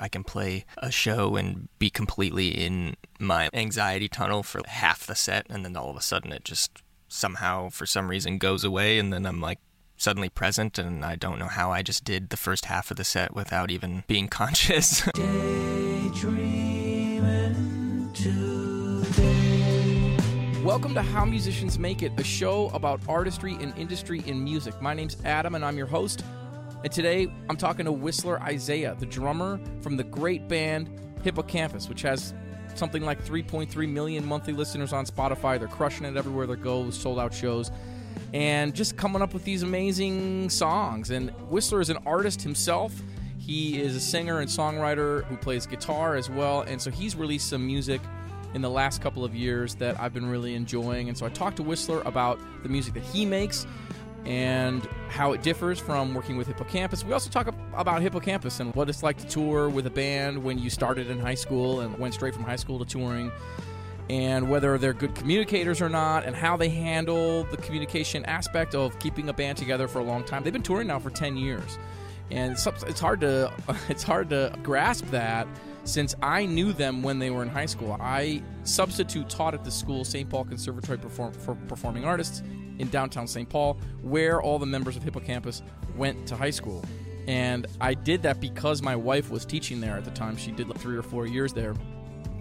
I can play a show and be completely in my anxiety tunnel for half the set, and then all of a sudden it just somehow, for some reason, goes away, and then I'm like suddenly present, and I don't know how I just did the first half of the set without even being conscious. Welcome to How Musicians Make It, a show about artistry and industry in music. My name's Adam, and I'm your host. And today I'm talking to Whistler Isaiah, the drummer from the great band Hippo Campus, which has something like 3.3 million monthly listeners on Spotify. They're crushing it everywhere they go, sold out shows, and just coming up with these amazing songs. And Whistler is an artist himself. He is a singer and songwriter who plays guitar as well, and so he's released some music in the last couple of years that I've been really enjoying. And so I talked to Whistler about the music that he makes and how it differs from working with Hippo Campus. We also talk about Hippo Campus and what it's like to tour with a band when you started in high school and went straight from high school to touring, and whether they're good communicators or not, and how they handle the communication aspect of keeping a band together for a long time. They've been touring now for 10 years. And it's hard to it's hard to grasp that since I knew them when they were in high school. I substitute taught at the school, St. Paul Conservatory for Performing Artists in downtown St. Paul, where all the members of Hippo Campus went to high school. And I did that because my wife was teaching there at the time. She did like three or four years there.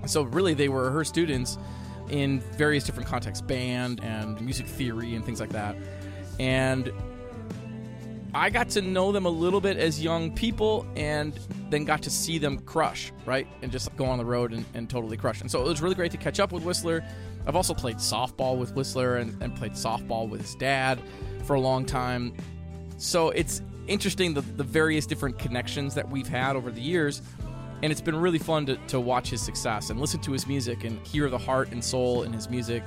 So, really, they were her students in various different contexts band and music theory and things like that. And I got to know them a little bit as young people and then got to see them crush, right? And just go on the road and, and totally crush. And so it was really great to catch up with Whistler. I've also played softball with Whistler and, and played softball with his dad for a long time. So it's interesting the, the various different connections that we've had over the years. And it's been really fun to, to watch his success and listen to his music and hear the heart and soul in his music.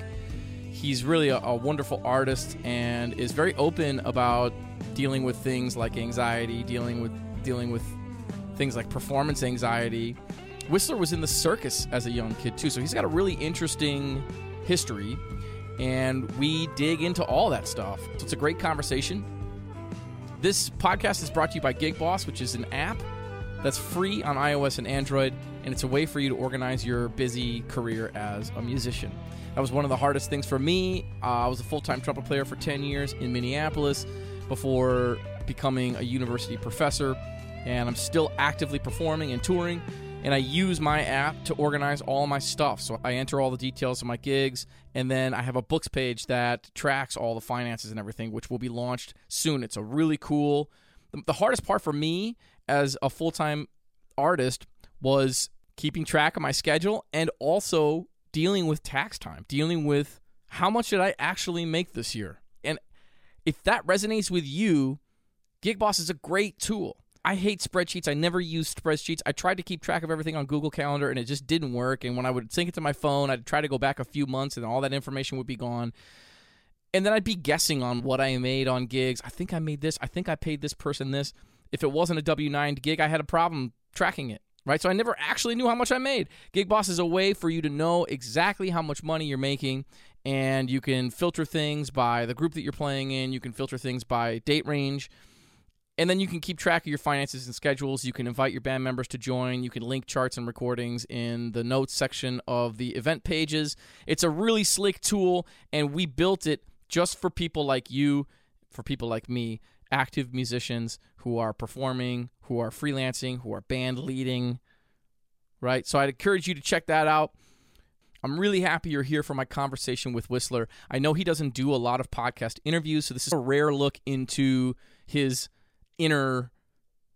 He's really a, a wonderful artist and is very open about dealing with things like anxiety, dealing with dealing with things like performance anxiety. Whistler was in the circus as a young kid too, so he's got a really interesting history, and we dig into all that stuff. So it's a great conversation. This podcast is brought to you by Gig Boss, which is an app that's free on iOS and Android, and it's a way for you to organize your busy career as a musician. That was one of the hardest things for me. Uh, I was a full time trumpet player for 10 years in Minneapolis before becoming a university professor, and I'm still actively performing and touring. And I use my app to organize all my stuff. So I enter all the details of my gigs, and then I have a books page that tracks all the finances and everything, which will be launched soon. It's a really cool. The hardest part for me as a full time artist was keeping track of my schedule and also dealing with tax time, dealing with how much did I actually make this year? And if that resonates with you, Gig Boss is a great tool. I hate spreadsheets. I never used spreadsheets. I tried to keep track of everything on Google Calendar and it just didn't work. And when I would sync it to my phone, I'd try to go back a few months and all that information would be gone. And then I'd be guessing on what I made on gigs. I think I made this. I think I paid this person this. If it wasn't a W 9 gig, I had a problem tracking it, right? So I never actually knew how much I made. Gig Boss is a way for you to know exactly how much money you're making and you can filter things by the group that you're playing in. You can filter things by date range. And then you can keep track of your finances and schedules. You can invite your band members to join. You can link charts and recordings in the notes section of the event pages. It's a really slick tool, and we built it just for people like you, for people like me, active musicians who are performing, who are freelancing, who are band leading, right? So I'd encourage you to check that out. I'm really happy you're here for my conversation with Whistler. I know he doesn't do a lot of podcast interviews, so this is a rare look into his inner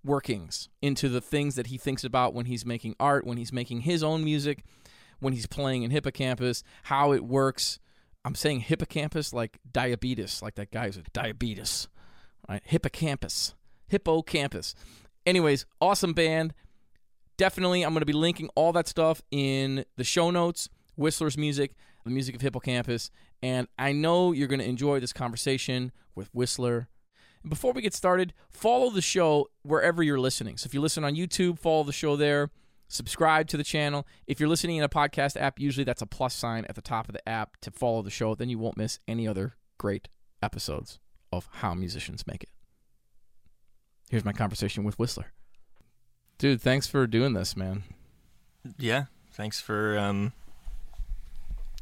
workings, into the things that he thinks about when he's making art, when he's making his own music, when he's playing in Hippo Campus, how it works. I'm saying hippocampus like diabetes, like that guy who's diabetes, right? Hippocampus, hippocampus. Anyways, awesome band. Definitely, I'm going to be linking all that stuff in the show notes. Whistler's music, the music of Hippo Campus, and I know you're going to enjoy this conversation with Whistler. And before we get started, follow the show wherever you're listening. So if you listen on YouTube, follow the show there. Subscribe to the channel. If you're listening in a podcast app, usually that's a plus sign at the top of the app to follow the show. Then you won't miss any other great episodes of How Musicians Make It. Here's my conversation with Whistler. Dude, thanks for doing this, man. Yeah, thanks for um,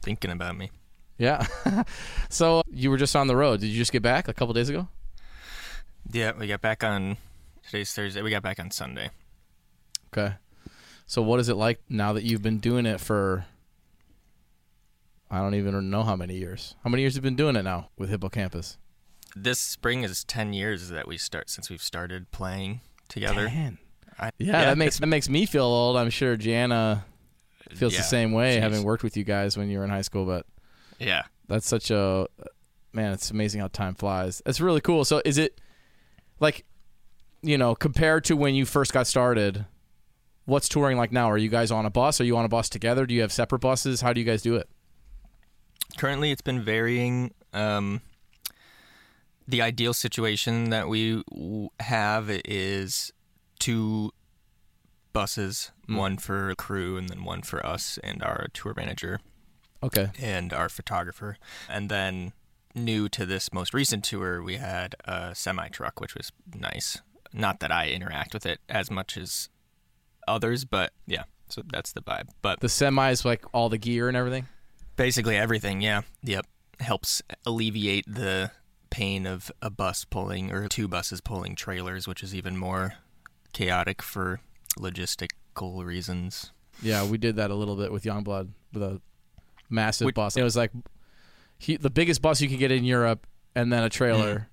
thinking about me. Yeah. so you were just on the road. Did you just get back a couple days ago? Yeah, we got back on today's Thursday. We got back on Sunday. Okay. So what is it like now that you've been doing it for I don't even know how many years. How many years have you been doing it now with Hippo Campus? This spring is 10 years that we start since we've started playing together. Ten. I, Yeah, that makes that makes me feel old. I'm sure Jana feels yeah, the same way jeez. having worked with you guys when you were in high school, but Yeah. that's such a man, it's amazing how time flies. It's really cool. So is it like you know, compared to when you first got started, what's touring like now? Are you guys on a bus? Are you on a bus together? Do you have separate buses? How do you guys do it? Currently, it's been varying. Um, the ideal situation that we have is two buses, Mm. one for crew and then one for us and our tour manager Okay. and our photographer. And then new to this most recent tour, we had a semi truck, which was nice. Not that I interact with it as much as others, but yeah, so that's the vibe. But The semi is like all the gear and everything? basically everything, yeah. Yep. Helps alleviate the pain of a bus pulling or two buses pulling trailers, which is even more chaotic for logistical reasons. Yeah, we did that a little bit with Youngblood with a massive We- bus. It was like he, the biggest bus you could get in Europe, and then a trailer,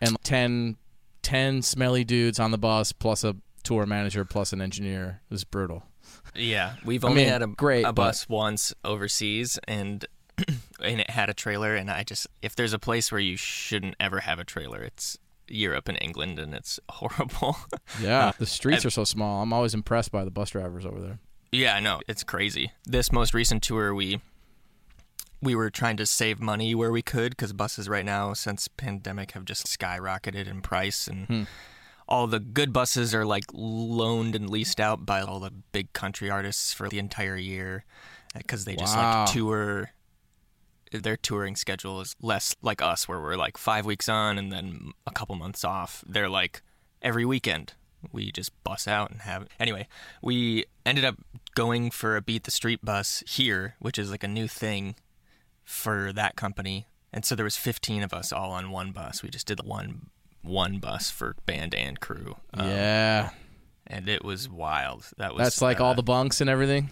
and 10, 10 smelly dudes on the bus, plus a tour manager, plus an engineer. It was brutal. Yeah, we've I only mean, had a great, a but- bus once overseas, and and it had a trailer. And I just, if there's a place where you shouldn't ever have a trailer, it's Europe and England, and it's horrible. Yeah, uh, the streets are so small. I'm always impressed by the bus drivers over there. yeah, I know it's crazy. This most recent tour, we we were trying to save money where we could because buses right now, since pandemic, have just skyrocketed in price, and Hmm. all the good buses are like loaned and leased out by all the big country artists for the entire year because they just Wow. like tour. Their touring schedule is less like us, where we're like five weeks on and then a couple months off. They're like every weekend we just bus out and have. Anyway, we ended up going for a beat the street bus here, which is like a new thing for that company. And so there was 15 of us all on one bus. We just did one one bus for band and crew. Um, yeah, and it was wild. That was that's like uh, all the bunks and everything.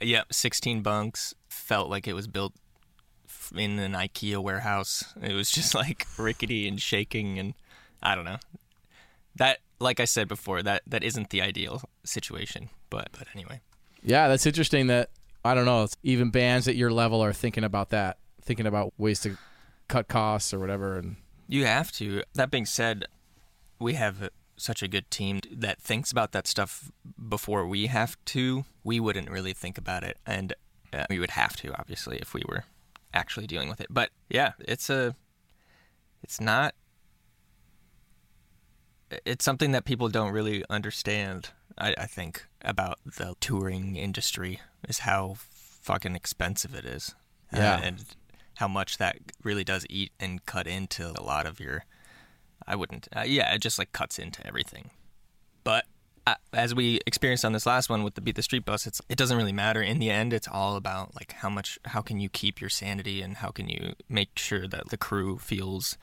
Yep, 16 bunks. Felt like it was built in an IKEA warehouse. It was just like rickety and shaking, and I don't know. That, like I said before, that that isn't the ideal situation. But but anyway, Yeah, that's interesting. That I don't know. Even bands at your level are thinking about that, thinking about ways to cut costs or whatever. And you have to. That being said, we have such a good team that thinks about that stuff before we have to. We wouldn't really think about it, and uh, we would have to, obviously, if we were actually dealing with it. But yeah, it's a, it's not. It's something that people don't really understand. I, I think about the touring industry is how fucking expensive it is. Uh, Yeah. and how much that really does eat and cut into a lot of your I wouldn't. Uh, yeah, it just like cuts into everything. But uh, as we experienced on this last one with the beat the street bus, it's it doesn't really matter in the end. It's all about like how much, how can you keep your sanity and how can you make sure that the crew feels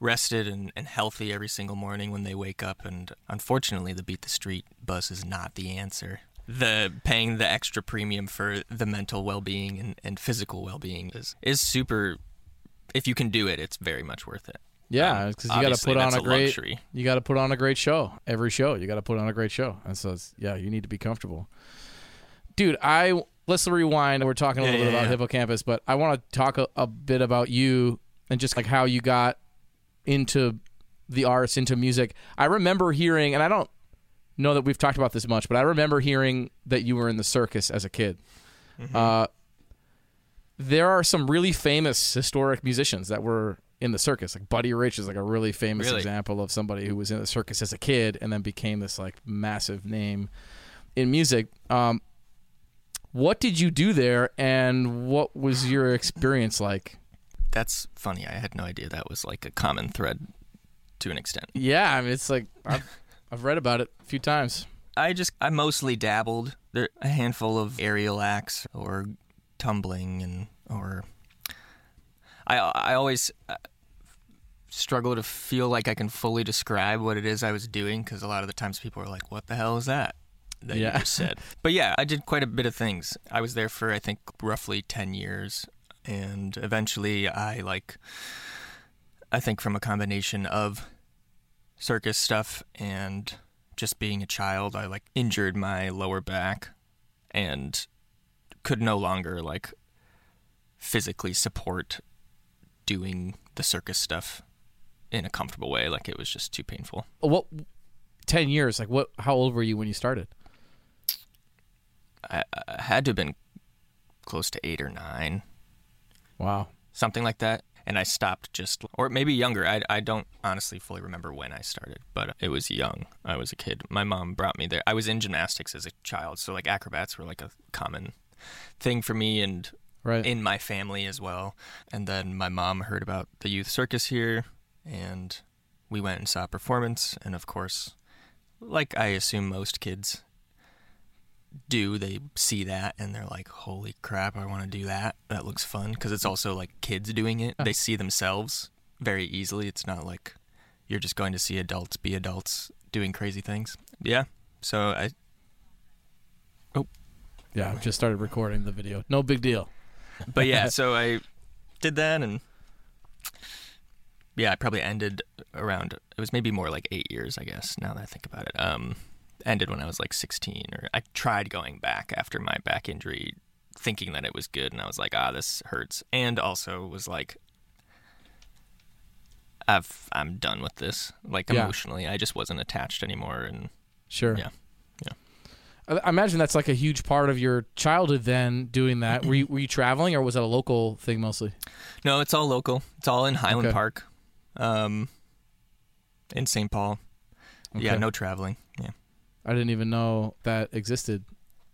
rested and, and healthy every single morning when they wake up. And unfortunately, the beat the street bus is not the answer. The paying the extra premium for the mental well being and, and physical well being is is super. If you can do it, it's very much worth it. yeah, Um, because you got to put on that's a great, luxury. you got to put on a great show. Every show, you got to put on a great show. And so, it's, yeah, you need to be comfortable. Dude, I let's rewind. We're talking a Yeah, little bit yeah, about yeah. Hippo Campus, but I want to talk a, a bit about you and just like how you got into the arts, into music. I remember hearing, and I don't know that we've talked about this much, but I remember hearing that you were in the circus as a kid. Mm-hmm. Uh, there are some really famous historic musicians that were in the circus. Like Buddy Rich is like a really famous Really? example of somebody who was in the circus as a kid and then became this like massive name in music. Um, what did you do there, and what was your experience like? That's funny. I had no idea that was like a common thread to an extent. Yeah, I mean, it's like I, I've read about it a few times. I just I mostly dabbled. There a handful of aerial acts or tumbling and or I I always uh, struggle to feel like I can fully describe what it is I was doing because a lot of the times people are like, "What the hell is that?" That Yeah. you just said. but yeah, I did quite a bit of things. I was there for I think roughly ten years, and eventually I like I think from a combination of circus stuff and just being a child, I like injured my lower back and could no longer like physically support doing the circus stuff in a comfortable way. Like it was just too painful. What? Ten years? Like what? How old were you when you started? I, I had to have been close to eight or nine, Wow. something like that. And I stopped just, or maybe younger. I, I don't honestly fully remember when I started, but it was young. I was a kid. My mom brought me there. I was in gymnastics as a child, so like acrobats were like a common thing for me, and Right. in my family as well. And then my mom heard about the youth circus here, and we went and saw a performance. And of course, like I assume most kids do, they see that and they're like, "Holy crap, I want to do that! That looks fun." Because it's also like kids doing it. They see themselves very easily. It's not like you're just going to see adults be adults doing crazy things. Yeah. So I Oh. yeah. I've just started recording the video. No big deal. but yeah, so I did that, and yeah, I probably ended around. It was maybe more like eight years, I guess. Now that I think about it, um, ended when I was like 16, or I tried going back after my back injury, thinking that it was good, and I was like, ah, this hurts, and also was like. I've, I'm done with this. Like Yeah. emotionally, I just wasn't attached anymore, and Sure. Yeah. Yeah. I I imagine that's like a huge part of your childhood. Then doing that, were you were you traveling or was it a local thing mostly? no, it's all local. It's all in Highland Okay. Park, um, in St. Paul. Yeah, no traveling. Yeah. I didn't even know that existed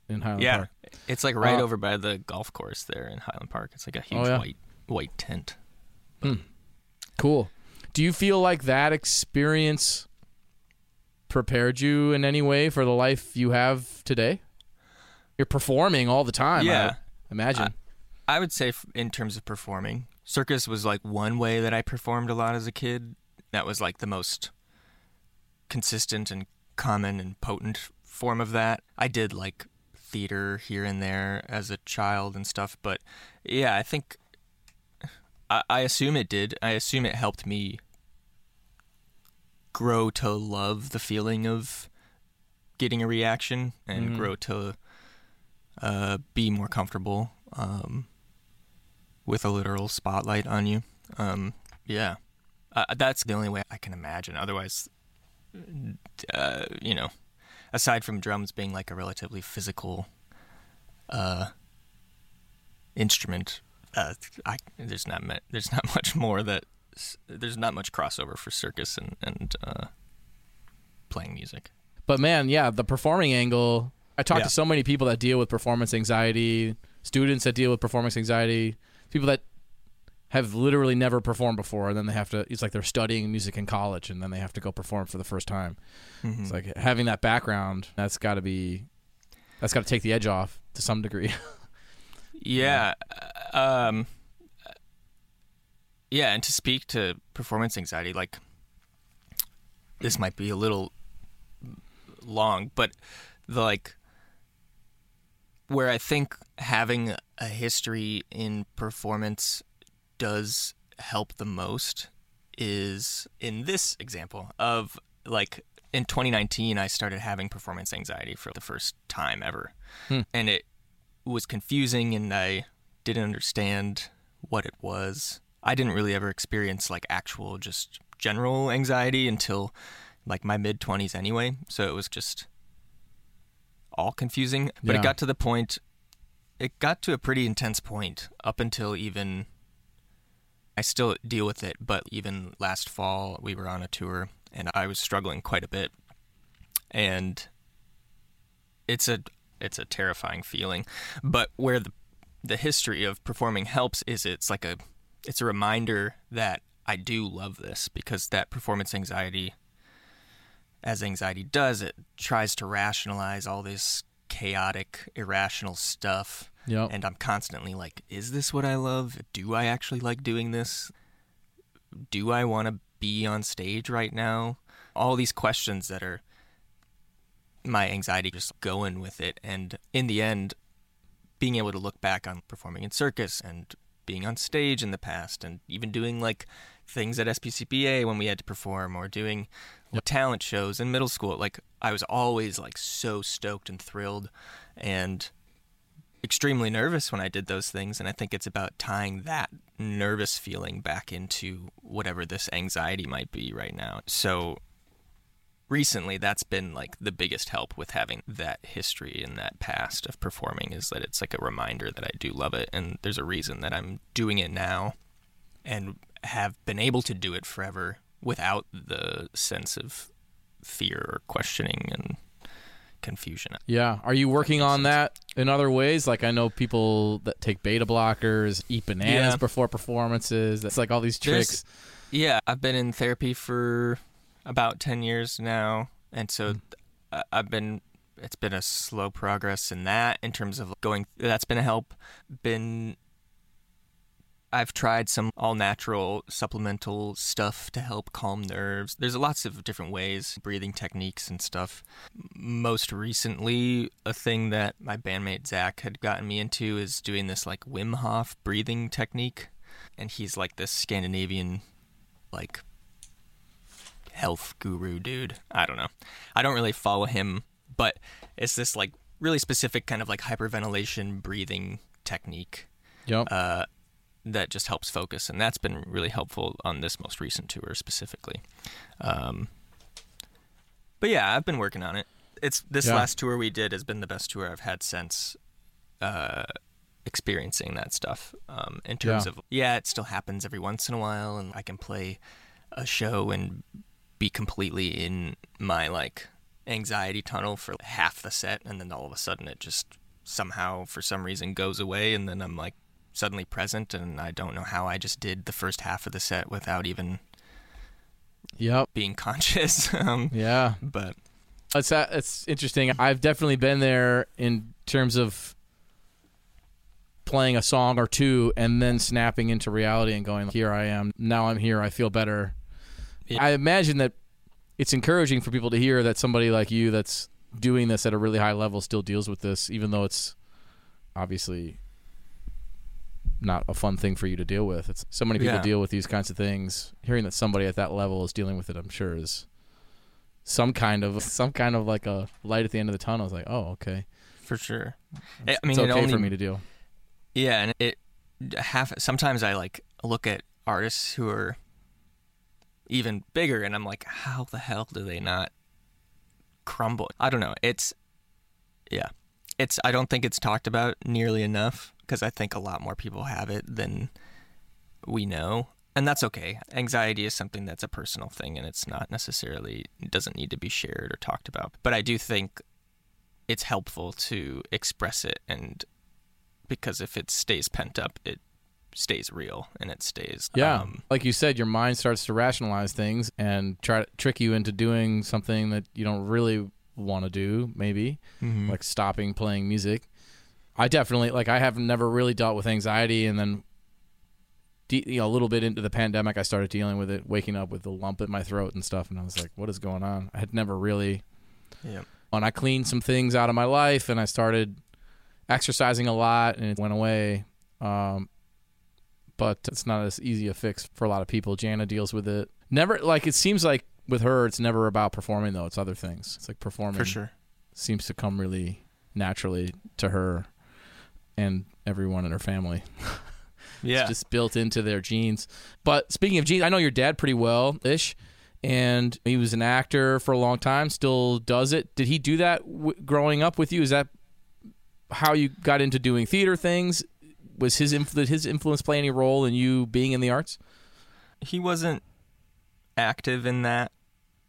in Highland yeah, Park. it's like right Uh, over by the golf course there in Highland Park. It's like a Oh, huge yeah. white white tent. Cool. Do you feel like that experience prepared you in any way for the life you have today? You're performing all the time. Yeah. I imagine. I would say in terms of performing, circus was like one way that I performed a lot as a kid. That was like the most consistent and common and potent form of that. I did like theater here and there as a child and stuff, but yeah, I think I, I assume it did. I assume it helped me grow to love the feeling of getting a reaction and Mhm. grow to uh, be more comfortable um, with a literal spotlight on you. Um, yeah, uh, that's the only way I can imagine. Otherwise, uh, you know, aside from drums being like a relatively physical uh, instrument, uh, I, there's not there's not much more that there's not much crossover for circus and and uh, playing music. But man, yeah, the performing angle. I talk Yeah. to so many people that deal with performance anxiety, students that deal with performance anxiety, people that have literally never performed before, and then they have to. It's like they're studying music in college, and then they have to go perform for the first time. Mm-hmm. It's like having that background. That's got to be. That's got to take the edge off to some degree. Yeah. uh, Um, yeah, and to speak to performance anxiety, like this might be a little long, but the like where I think having a history in performance does help the most is in this example of like in 2019 I started having performance anxiety for the first time ever. Hmm. And it was confusing and I didn't understand what it was. I didn't really ever experience like actual just general anxiety until like my mid 20s anyway, so it was just all confusing, but Yeah. it got to the point it got to a pretty intense point up until even I still deal with it, but even last fall we were on a tour and I was struggling quite a bit. And it's a it's a terrifying feeling. But where the the history of performing helps is it's like a it's a reminder that I do love this because that performance anxiety as anxiety does, it tries to rationalize all this chaotic, irrational stuff. Yep. And I'm constantly like, is this what I love? Do I actually like doing this? Do I want to be on stage right now? All these questions that are my anxiety just going with it. And in the end, being able to look back on performing in circus and being on stage in the past and even doing like things at SPCPA when we had to perform or doing Yep. talent shows in middle school. Like I was always like so stoked and thrilled and extremely nervous when I did those things. And I think it's about tying that nervous feeling back into whatever this anxiety might be right now. So recently that's been like the biggest help with having that history and that past of performing is that it's like a reminder that I do love it and there's a reason that I'm doing it now and have been able to do it forever without the sense of fear or questioning and confusion. Yeah. Are you working on that in other ways? Like I know people that take beta blockers, eat bananas Yeah. before performances. That's like all these There's- tricks. Yeah, I've been in therapy for about 10 years now. And so uh, I've been, it's been a slow progress in that in terms of going, that's been a help. Been, I've tried some all natural supplemental stuff to help calm nerves. There's lots of different ways, breathing techniques and stuff. Most recently, a thing that my bandmate Zach had gotten me into is doing this like Wim Hof breathing technique. And he's like this Scandinavian like health guru dude. I don't know. I don't really follow him, but it's this like really specific kind of like hyperventilation breathing technique Yep. uh, that just helps focus, and that's been really helpful on this most recent tour specifically. Um, but yeah, I've been working on it. It's this Yeah. last tour we did has been the best tour I've had since uh, experiencing that stuff. Um, in terms Yeah. of yeah, it still happens every once in a while, and I can play a show and be completely in my like anxiety tunnel for half the set, and then all of a sudden it just somehow for some reason goes away, and then I'm like suddenly present, and I don't know how I just did the first half of the set without even yep. being conscious. um, Yeah. but It's it's interesting. I've definitely been there in terms of playing a song or two and then snapping into reality and going, "Here I am. Now I'm here. I feel better." Yeah. I imagine that it's encouraging for people to hear that somebody like you that's doing this at a really high level still deals with this, even though it's obviously not a fun thing for you to deal with. It's so many people Yeah. deal with these kinds of things. Hearing that somebody at that level is dealing with it, I'm sure is some kind of some kind of like a light at the end of the tunnel. It's like, oh, okay. for sure, I I mean, it's it okay only for me to deal. Yeah, and it half sometimes I like look at artists who are even bigger and I'm like, how the hell do they not crumble? I don't know. It's yeah. It's I don't think it's talked about nearly enough because I think a lot more people have it than we know. And that's okay. Anxiety is something that's a personal thing and it's not necessarily doesn't need to be shared or talked about. But I do think it's helpful to express it and because if it stays pent up, it stays real and it stays. Yeah, Um, like you said, your mind starts to rationalize things and try to trick you into doing something that you don't really want to do. Maybe mhm. like stopping playing music. I definitely like. I have never really dealt with anxiety, and then de- you know a little bit into the pandemic, I started dealing with it, waking up with a lump in my throat and stuff, and I was like, "What is going on?" I had never really yeah. and I cleaned some things out of my life and I started exercising a lot and it went away. Um, but it's not as easy a fix for a lot of people. Jana deals with it. Never like it seems like with her, it's never about performing though. It's other things. It's like performing For sure. seems to come really naturally to her and everyone in her family. Yeah. It's just built into their genes. But speaking of genes, I know your dad pretty well ish, and he was an actor for a long time. Still does it. Did he do that w- growing up with you? Is that how you got into doing theater things? Was his inf- did his influence play any role in you being in the arts? he wasn't active in that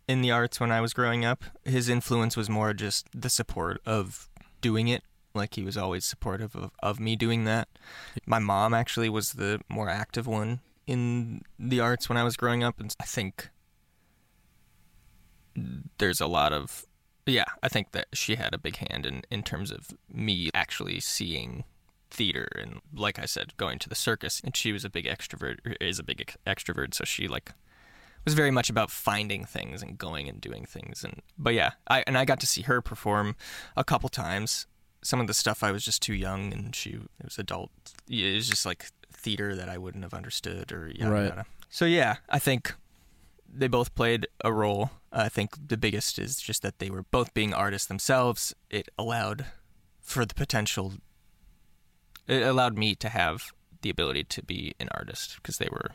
in the arts when I was growing up. His influence was more just the support of doing it. Like he was always supportive of, of me doing that. My mom actually was the more active one in the arts when I was growing up, and I think there's a lot of yeah, I think that she had a big hand in in terms of me actually seeing theater and like I said going to the circus and she was a big extrovert is a big extrovert so she like was very much about finding things and going and doing things and but yeah I and I got to see her perform a couple times some of the stuff I was just too young and she it was adult it was just like theater that I wouldn't have understood or yada Right. yada so yeah I think they both played a role. I think the biggest is just that they were both being artists themselves. It allowed for the potential. It allowed me to have the ability to be an artist because they were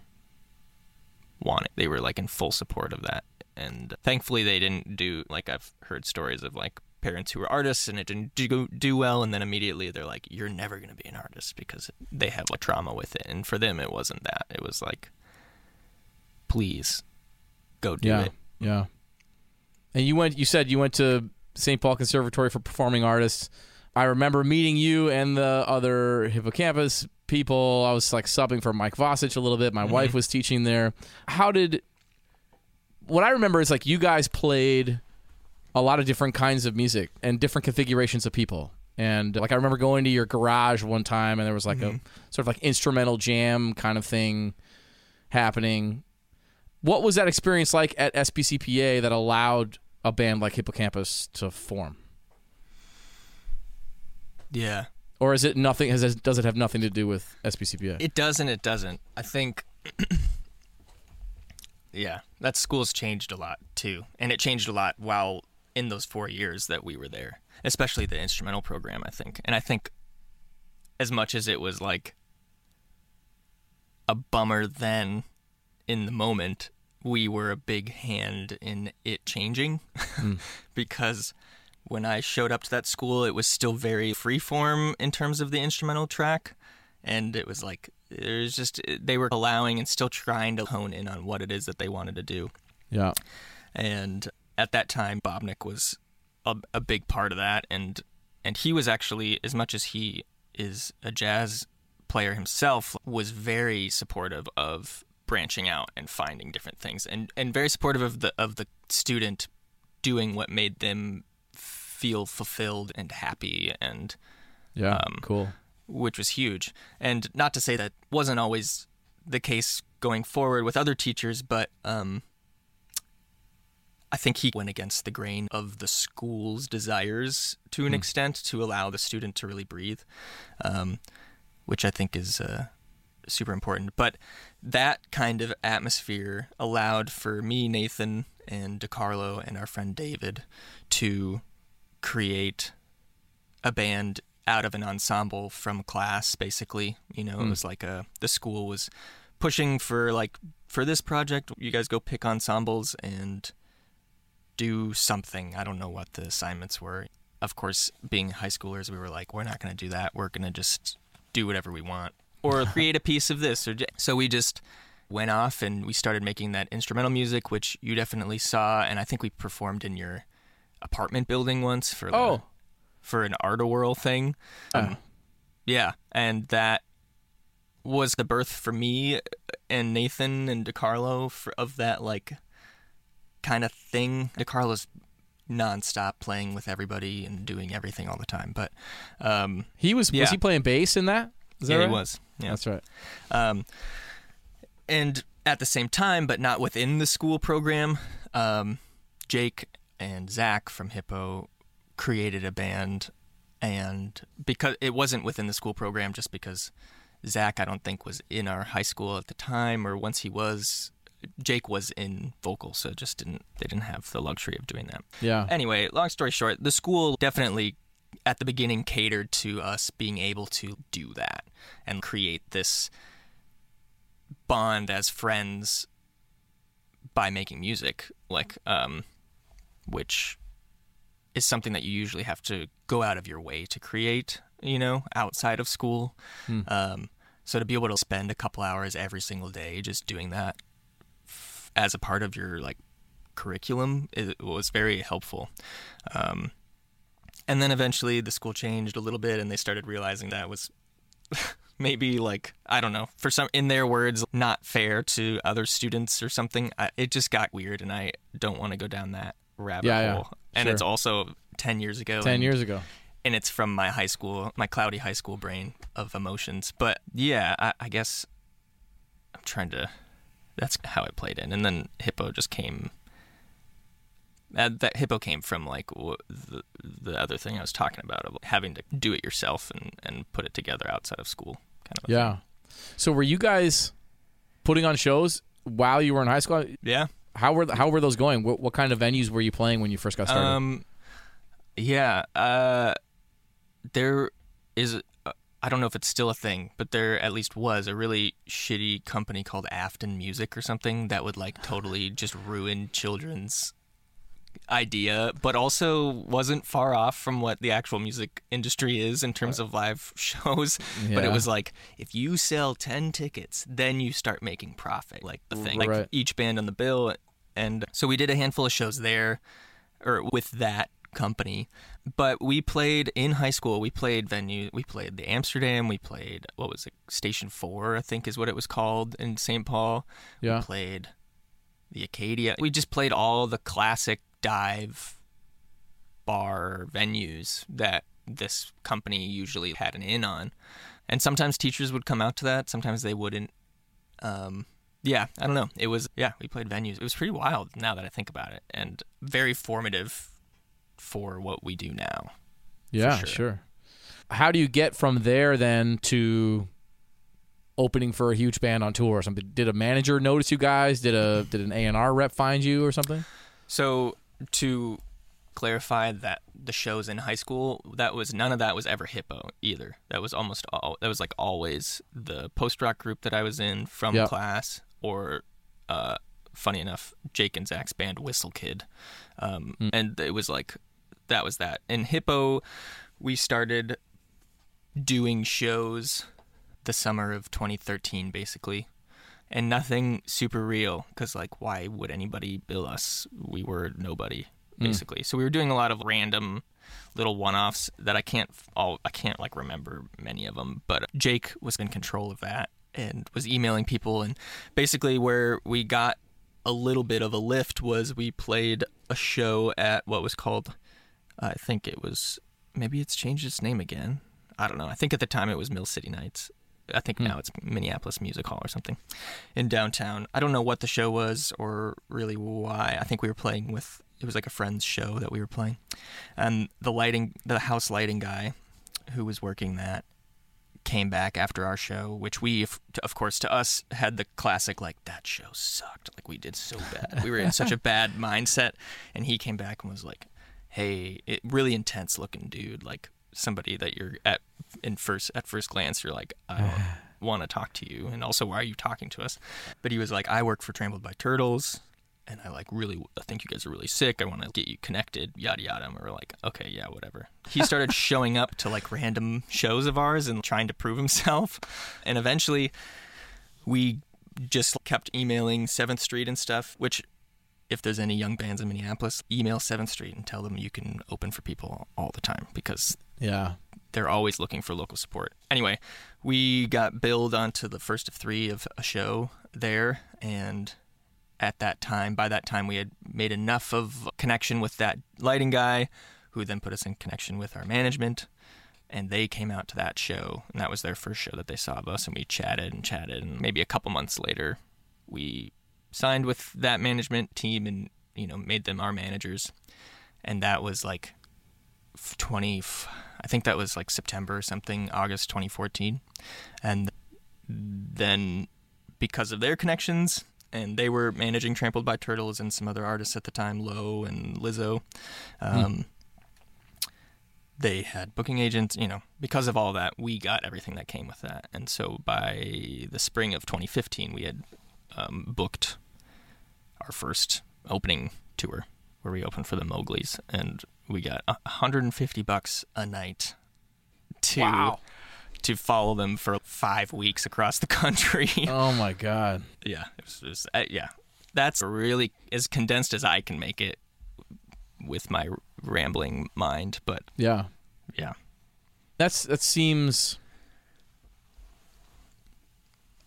wanting. They were like in full support of that, and thankfully they didn't do like I've heard stories of like parents who were artists and it didn't do do well, and then immediately they're like, "You're never going to be an artist" because they have like trauma with it, and for them it wasn't that. It was like, please go do yeah, it. yeah. And you went. You said you went to St. Paul Conservatory for Performing Artists. I remember meeting you and the other Hippo Campus people. I was like subbing for Mike Vosich a little bit. My mm-hmm. wife was teaching there. How did? What I remember is like you guys played a lot of different kinds of music and different configurations of people. And like I remember going to your garage one time and there was like a mm-hmm. sort of like instrumental jam kind of thing happening. What was that experience like at SPCPA that allowed a band like Hippo Campus to form? Yeah. Or is it nothing? Has, does it have nothing to do with SPCPA? It does and it doesn't. I think. yeah, that school's changed a lot too, and it changed a lot while in those four years that we were there, especially the instrumental program. I think, and I think, as much as it was like a bummer then, in the moment, we were a big hand in it changing, hmm. because when I showed up to that school, it was still very freeform in terms of the instrumental track. And it was like, was just, they were allowing and still trying to hone in on what it is that they wanted to do. yeah. And at that time, Bobnik was a, a big part of that. And, and he was actually, as much as he is a jazz player himself, was very supportive of branching out and finding different things and, and very supportive of the, of the student doing what made them feel fulfilled and happy and Yeah. Um, cool. which was huge. And not to say that wasn't always the case going forward with other teachers, but um, I think he went against the grain of the school's desires to an extent to allow the student to really breathe, um, which I think is uh, super important. But that kind of atmosphere allowed for me, Nathan, and DeCarlo, and our friend David to create a band out of an ensemble from class basically. You know it hmm. was like a the school was pushing for like for this project you guys go pick ensembles and do something. I don't know what the assignments were. Of course being high schoolers we were like we're not going to do that. We're going to just do whatever we want or create a piece of this or j- so we just went off and we started making that instrumental music which you definitely saw and i think we performed in your apartment building once for the- Oh. for an art whirl thing. Um, yeah, and that was the birth for me and Nathan and DeCarlo for, of that like kind of thing. DeCarlo's nonstop playing with everybody and doing everything all the time, but um, He was Yeah. was he playing bass in that? Is that yeah, right? he was. Yeah. That's right. Um, and at the same time, but not within the school program, um, Jake and Zach from Hippo created a band, and because it wasn't within the school program, just because Zach, I don't think, was in our high school at the time, or once he was, Jake was in vocal, so just didn't they didn't have the luxury of doing that. Yeah. Anyway, long story short, the school definitely at the beginning catered to us being able to do that and create this bond as friends by making music like um which is something that you usually have to go out of your way to create, you know, outside of school. Um so to be able to spend a couple hours every single day just doing that f- as a part of your like curriculum it was very helpful. Um, and then eventually the school changed a little bit and they started realizing that was maybe like I don't know for some in their words not fair to other students or something. I, it just got weird and I don't want to go down that rabbit Yeah, yeah. hole, and Sure. it's also ten years ago. Ten and, years ago. and it's from my high school, my cloudy high school brain of emotions. But yeah, I, I guess I'm trying to. That's how it played in, and then Hippo just came. Uh, that Hippo came from like w- the the other thing I was talking about of having to do it yourself and and put it together outside of school, kind of. Yeah. So were you guys putting on shows while you were in high school? Yeah. How were how were those going? What, what kind of venues were you playing when you first got started? Um, yeah. Uh, there is. Uh, I don't know if it's still a thing, but there at least was a really shitty company called Afton Music or something that would like totally just ruin children's idea, but also wasn't far off from what the actual music industry is in terms of live shows. But it was like if you sell 10 tickets, then you start making profit. Like the thing, Right. like each band on the bill. And so we did a handful of shows there or with that company. But we played in high school. We played venue. We played the Amsterdam. We played what was it? Station Four, I think, is what it was called in St. Paul. Yeah. We played the Acadia. We just played all the classic dive bar venues that this company usually had an in on. And sometimes teachers would come out to that. Sometimes they wouldn't. Um, yeah, I don't know. It was yeah, we played venues. It was pretty wild now that I think about it, and very formative for what we do now. yeah, sure. sure. How do you get from there then to opening for a huge band on tour or something? Did a manager notice you guys? Did a did an A and R rep find you or something? So to clarify that the shows in high school that was none of that was ever hippo either. That was almost all that was like always the post rock group that i was in from Yep. class or uh funny enough jake and zach's band whistle kid. Um and it was like that was that. In hippo we started doing shows the summer of 2013 basically and nothing super real because like why would anybody bill us? We were nobody hmm. basically. So we were doing a lot of random little one-offs that i can't all i can't like remember many of them but jake was in control of that and was emailing people and basically where we got a little bit of a lift was we played a show at what was called i think it was maybe it's changed its name again. I don't know. I think at the time it was mill city nights I think hmm. now it's Minneapolis Music Hall or something in downtown. I don't know what the show was or really why. I think we were playing with it was like a friend's show that we were playing. And the lighting the house lighting guy who was working that came back after our show, which we of of course to us had the classic like that show sucked. Like we did so bad. We were in such a bad mindset and he came back and was like, "Hey, it, really intense looking dude, like somebody that you're at in first at first glance you're like I want to talk to you and also why are you talking to us? But he was like I work for Trampled by Turtles and I like really I think you guys are really sick I want to get you connected yada yada and we were like okay yeah whatever. He started showing up to like random shows of ours and trying to prove himself and eventually we just kept emailing 7th Street and stuff which if there's any young bands in Minneapolis email 7th Street and tell them you can open for people all the time because Yeah. they're always looking for local support. Anyway, we got billed onto the first of three of a show there, and at that time, by that time, we had made enough of connection with that lighting guy, who then put us in connection with our management, and they came out to that show, and that was their first show that they saw of us, and we chatted and chatted, and maybe a couple months later, we signed with that management team and you know made them our managers, and that was like 20 I think that was like September or something, August 2014. And then because of their connections and they were managing Trampled by Turtles and some other artists at the time, Low and Lizzo. Um, They had booking agents, you know, because of all that, we got everything that came with that. And so by the spring of 2015, we had um, booked our first opening tour where we opened for the Mowgli's and we got 150 bucks a night to Wow. to follow them for 5 weeks across the country. Oh my god. yeah, it was, it was- uh, yeah. That's really as condensed as I can make it with my rambling mind, but Yeah. yeah. That's that seems.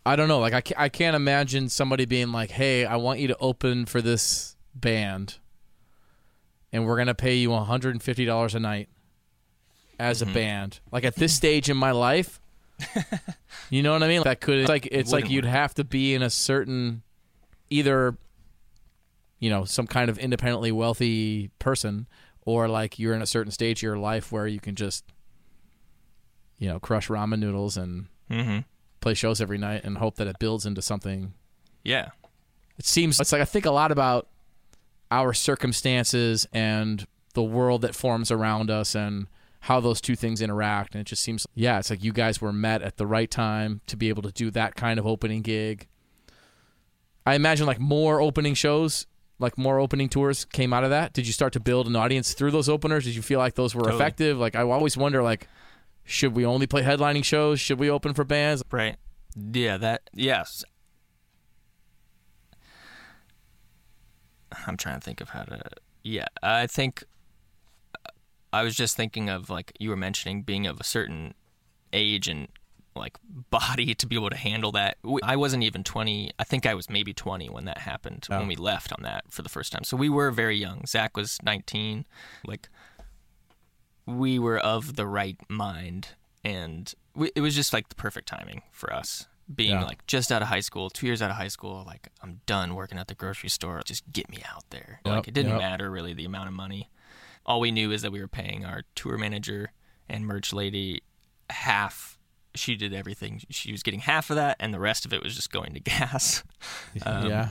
I don't know. Like I can't, I can't imagine somebody being like, "Hey, I want you to open for this band," and we're gonna pay you $150 a night as Mm-hmm. a band. Like at this stage in my life, you know what I mean? Like That could it's like it's like you'd have to be in a certain either you know some kind of independently wealthy person or like you're in a certain stage of your life where you can just you know crush ramen noodles and Mm-hmm. play shows every night and hope that it builds into something Yeah. it seems it's like I think a lot about our circumstances and the world that forms around us and how those two things interact. And it just seems yeah it's like you guys were met at the right time to be able to do that kind of opening gig. I imagine like more opening shows like more opening tours came out of that. Did you start to build an audience through those openers? Did you feel like those were Totally. effective? Like i always wonder like should we only play headlining shows? Should we open for bands? Right. Yeah, that yes. I'm trying to think of how to Yeah, I think I was just thinking of like you were mentioning being of a certain age and like body to be able to handle that. I wasn't even 20. I think I was maybe 20 when that happened Oh. when we left on that for the first time. So we were very young. Zach was 19. Like we were of the right mind and we, it was just like the perfect timing for us being Yeah. like just out of high school two years out of high school like i'm done working at the grocery store. Just get me out there. Yep, like it didn't yep. matter really the amount of money. All we knew is that we were paying our tour manager and merch lady half. She did everything. She was getting half of that and the rest of it was just going to gas. Um, yeah.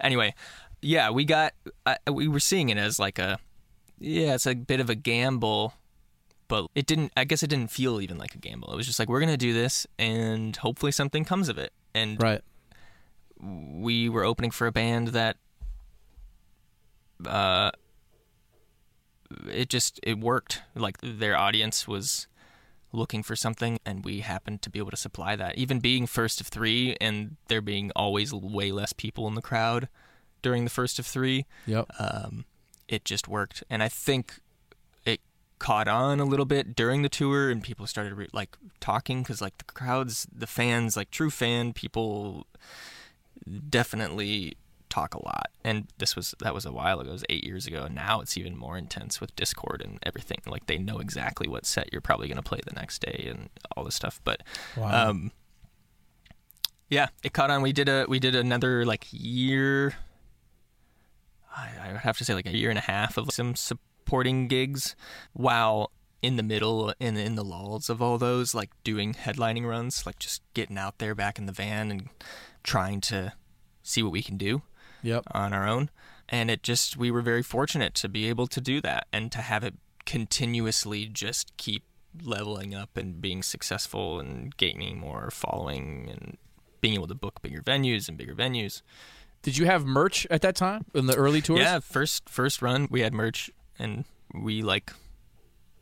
anyway, yeah, we got I, we were seeing it as like a yeah, it's a bit of a gamble, but it didn't. I guess it didn't feel even like a gamble. It was just like we're gonna do this, and hopefully something comes of it. And right we were opening for a band that uh it just it worked like their audience was looking for something and we happened to be able to supply that even being first of 3 and there being always way less people in the crowd during the first of 3 yep um it just worked and i think caught on a little bit during the tour and people started re- like talking cuz like the crowds the fans like true fan people definitely talk a lot. And this was that was a while ago. It was eight years ago. And now it's even more intense with discord and everything. Like they know exactly what set you're probably going to play the next day and all this stuff. But wow. um yeah it caught on. We did a we did another like year I, I would have to say like a year and a half of some supporting gigs while in the middle and in the lulls of all those like doing headlining runs like just getting out there back in the van and trying to see what we can do yep on our own. And it just, we were very fortunate to be able to do that and to have it continuously just keep leveling up and being successful and gaining more following and being able to book bigger venues and bigger venues. Did you have merch at that time in the early tours? Yeah, first first run we had merch and we like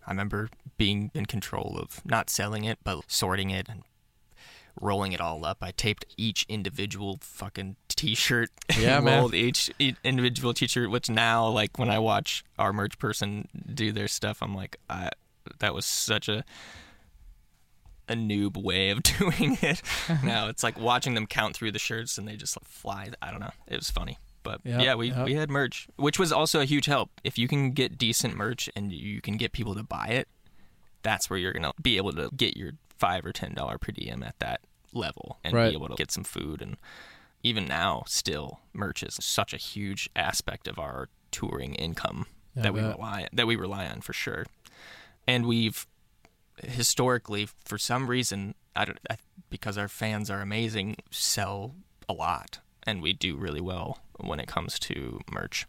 I remember being in control of not selling it but sorting it and rolling it all up. I taped each individual fucking t-shirt. Yeah, rolled each, each individual t-shirt which now like when I watch our merch person do their stuff I'm like I that was such a a noob way of doing it. now it's like watching them count through the shirts and they just like fly. I don't know. It was funny. But Yep, yeah, we, yep. we had merch, which was also a huge help. If you can get decent merch and you can get people to buy it, that's where you're gonna be able to get your five or ten dollar per diem at that level and Right. be able to get some food. And even now, still, merch is such a huge aspect of our touring income Yeah, that we rely that we rely on for sure. And we've historically, for some reason, I don't I, because our fans are amazing, sell a lot, and we do really well when it comes to merch.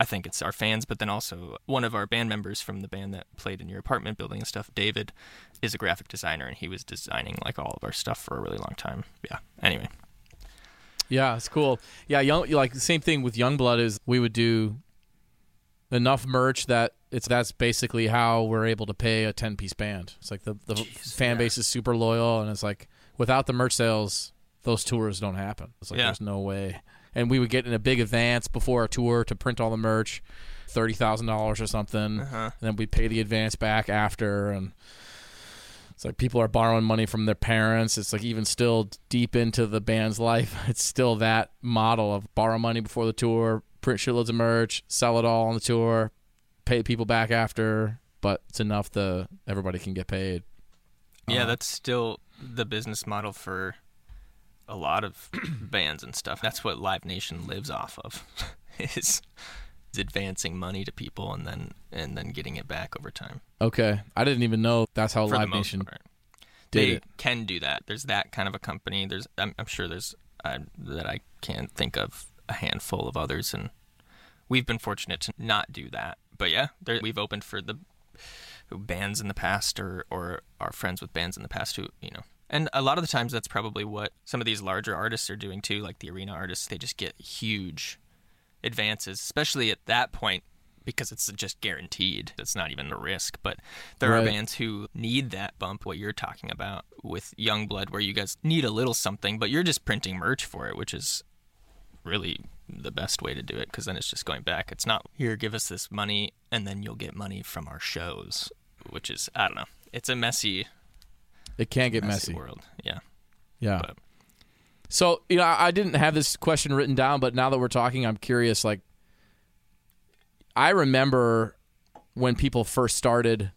I think it's our fans, but then also one of our band members from the band that played in your apartment building and stuff, David, is a graphic designer, and he was designing like all of our stuff for a really long time. Yeah. Anyway, Yeah, it's cool. Yeah, young like the same thing with Youngblood is we would do enough merch that it's that's basically how we're able to pay a ten piece band. It's like the the Jeez, fan yeah. base is super loyal, and it's like without the merch sales, those tours don't happen. It's like Yeah. there's no way. And we would get in a big advance before a tour to print all the merch, thirty thousand dollars or something, uh-huh. and then we pay the advance back after and it's like people are borrowing money from their parents it's like even still deep into the band's life it's still that model of borrow money before the tour print shitloads of merch sell it all on the tour pay people back after, but it's enough the everybody can get paid. Yeah, Uh, that's still the business model for a lot of bands and stuff. That's what Live Nation lives off of. is is advancing money to people and then and then getting it back over time. okay. I didn't even know that's how For Live Nation part. did they it. can do that. There's that kind of a company. There's I'm, I'm sure there's uh, that I can't think of a handful of others, and we've been fortunate to not do that. But yeah, there, we've opened for the bands in the past, or or are friends with bands in the past who you know. And a lot of the times, that's probably what some of these larger artists are doing too. Like the arena artists, they just get huge advances, especially at that point because it's just guaranteed. It's not even a risk. But there are bands who need that bump, what you're talking about with Youngblood, where you guys need a little something, but you're just printing merch for it, which is really the best way to do it because then it's just going back. It's not here, give us this money, and then you'll get money from our shows, which is, I don't know. It's a messy, It can't get messy, messy. world. Yeah. Yeah. But- So you know, I didn't have this question written down, but now that we're talking, I'm curious. Like, I remember when people first started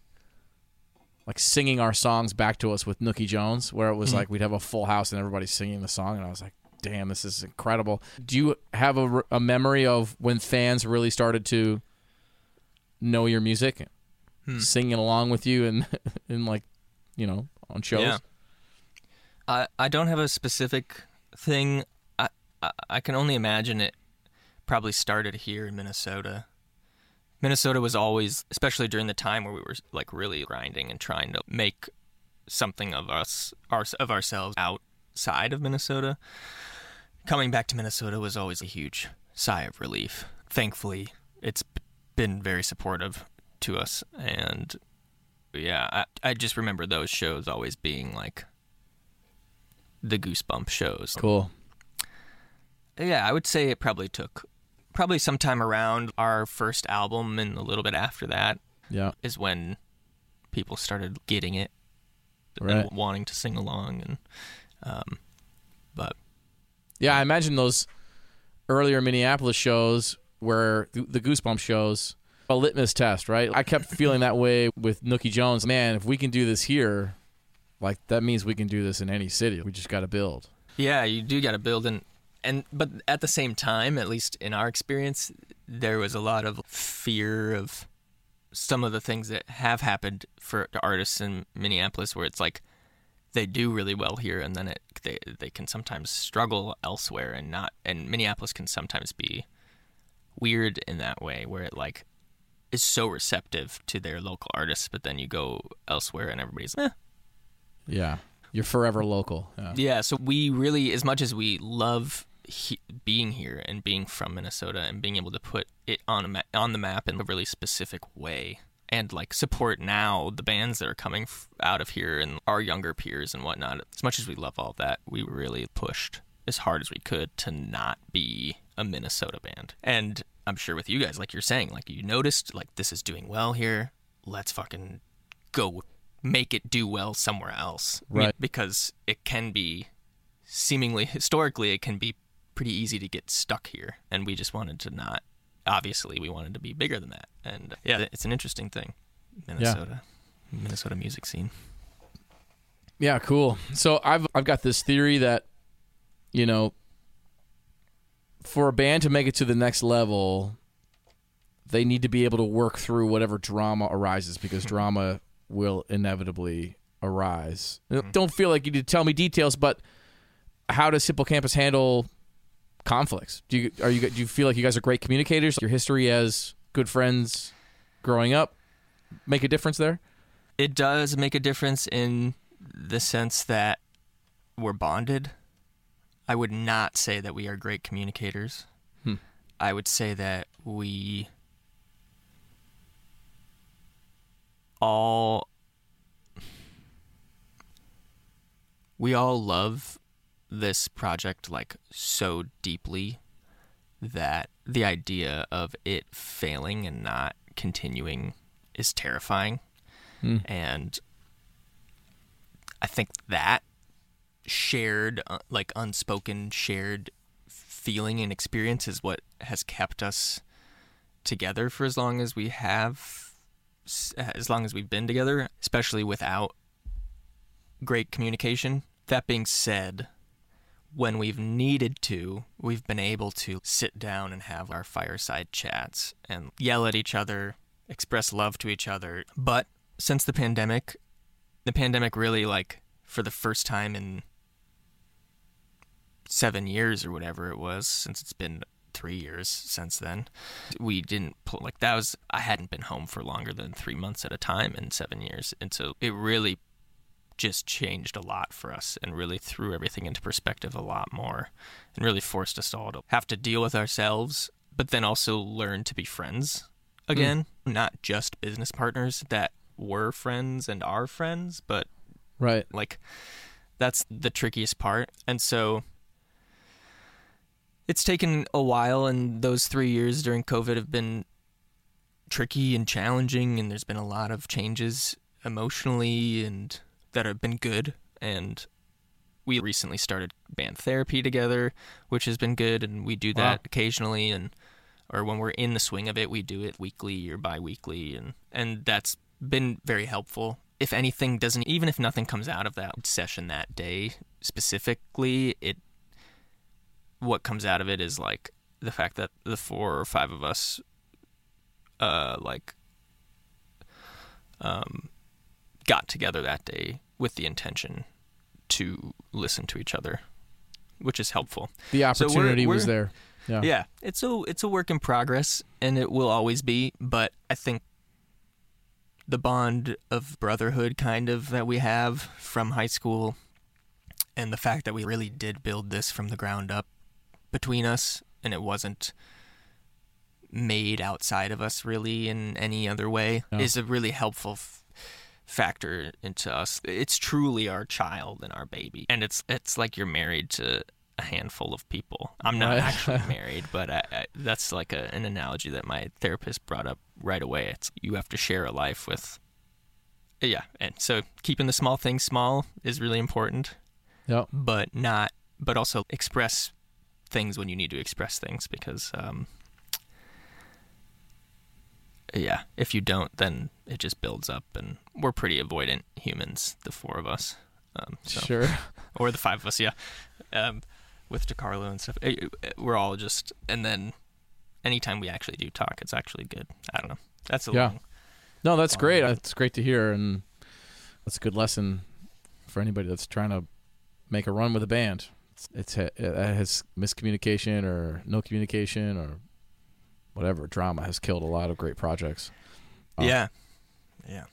like singing our songs back to us with Nooky Jones, where it was Mhm. like we'd have a full house and everybody's singing the song, and I was like, "Damn, this is incredible." Do you have a, a memory of when fans really started to know your music, Hmm. singing along with you, and and like, you know, on shows? Yeah. I I don't have a specific thing. I, I I can only imagine it probably started here in Minnesota. Minnesota was always, especially during the time where we were like really grinding and trying to make something of us, our, of ourselves outside of Minnesota. Coming back to Minnesota was always a huge sigh of relief. Thankfully, it's been very supportive to us, and yeah, I, I just remember those shows always being like the goosebump shows. Cool. Yeah, I would say it probably took probably sometime around our first album and a little bit after that Yeah. is when people started getting it and wanting to sing along and um but Yeah, I imagine those earlier Minneapolis shows where the the Goosebump shows a litmus test, right? I kept feeling that way with Nooky Jones. Man, if we can do this here, like that means we can do this in any city. We just got to build. yeah, you do got to build and and but at the same time, at least in our experience, there was a lot of fear of some of the things that have happened for artists in Minneapolis where it's like they do really well here and then it they they can sometimes struggle elsewhere and not and Minneapolis can sometimes be weird in that way where it like is so receptive to their local artists but then you go elsewhere and everybody's eh, Yeah, you're forever local. Yeah. yeah, so we really, as much as we love he, being here and being from Minnesota and being able to put it on a ma- on the map in a really specific way, and like support now the bands that are coming f- out of here and our younger peers and whatnot. As much as we love all that, we really pushed as hard as we could to not be a Minnesota band. And I'm sure with you guys, like you're saying, like you noticed, like this is doing well here. Let's fucking go make it do well somewhere else. I mean, Right. because it can be seemingly historically it can be pretty easy to get stuck here and we just wanted to not obviously we wanted to be bigger than that and yeah it's an interesting thing minnesota minnesota music scene Yeah, cool. So I've I've got this theory that you know for a band to make it to the next level, they need to be able to work through whatever drama arises because drama will inevitably arise. Mm-hmm. Don't feel like you need to tell me details, but how does Hippo Campus handle conflicts? Do you are you do you feel like you guys are great communicators? Your history as good friends growing up make a difference there? it does make a difference in the sense that we're bonded i would not say that we are great communicators Hmm. i would say that we all we all love this project like so deeply that the idea of it failing and not continuing is terrifying Hmm. and I think that shared, uh, like unspoken shared feeling and experience is what has kept us together for as long as we have, as long as we've been together, especially without great communication. That being said, when we've needed to, we've been able to sit down and have our fireside chats and yell at each other, express love to each other. But since the pandemic, the pandemic really, like, for the first time in seven years or whatever it was, since it's been three years since then, we didn't pull, like, that was, I hadn't been home for longer than three months at a time in seven years. And so it really just changed a lot for us and really threw everything into perspective a lot more and really forced us all to have to deal with ourselves, but then also learn to be friends hmm. again, not just business partners that were friends and are friends, but Right. like that's the trickiest part. And so it's taken a while and those 3 years during COVID have been tricky and challenging and there's been a lot of changes emotionally and that have been good and we recently started band therapy together, which has been good and we do that Wow. occasionally and or when we're in the swing of it, we do it weekly or bi-weekly and and that's been very helpful. If anything doesn't even if nothing comes out of that session that day specifically, it what comes out of it is like the fact that the four or five of us uh like um got together that day with the intention to listen to each other, which is helpful. The So we're- opportunity was we're- there. Yeah. Yeah, it's a it's a work in progress, and it will always be. But I think the bond of brotherhood, kind of that we have from high school, and the fact that we really did build this from the ground up between us, and it wasn't made outside of us really in any other way, Yeah. is a really helpful. F- factor into us it's truly our child and our baby and it's it's like you're married to a handful of people i'm not Right. actually married but I, I, that's like a, an analogy that my therapist brought up right away it's you have to share a life with yeah and so keeping the small things small is really important Yep. but not but also express things when you need to express things because um yeah if you don't then it just builds up and we're pretty avoidant humans the four of us um so Sure. or the five of us, yeah, um, with DeCarlo and stuff. Eh, eh, We're all just, and then anytime we actually do talk, it's actually good. I don't know. That's a Yeah. long. No, that's great. It's great to hear, and that's a good lesson for anybody that's trying to make a run with a band. It's, it has miscommunication or no communication or whatever drama has killed a lot of great projects. Oh. Yeah, yeah.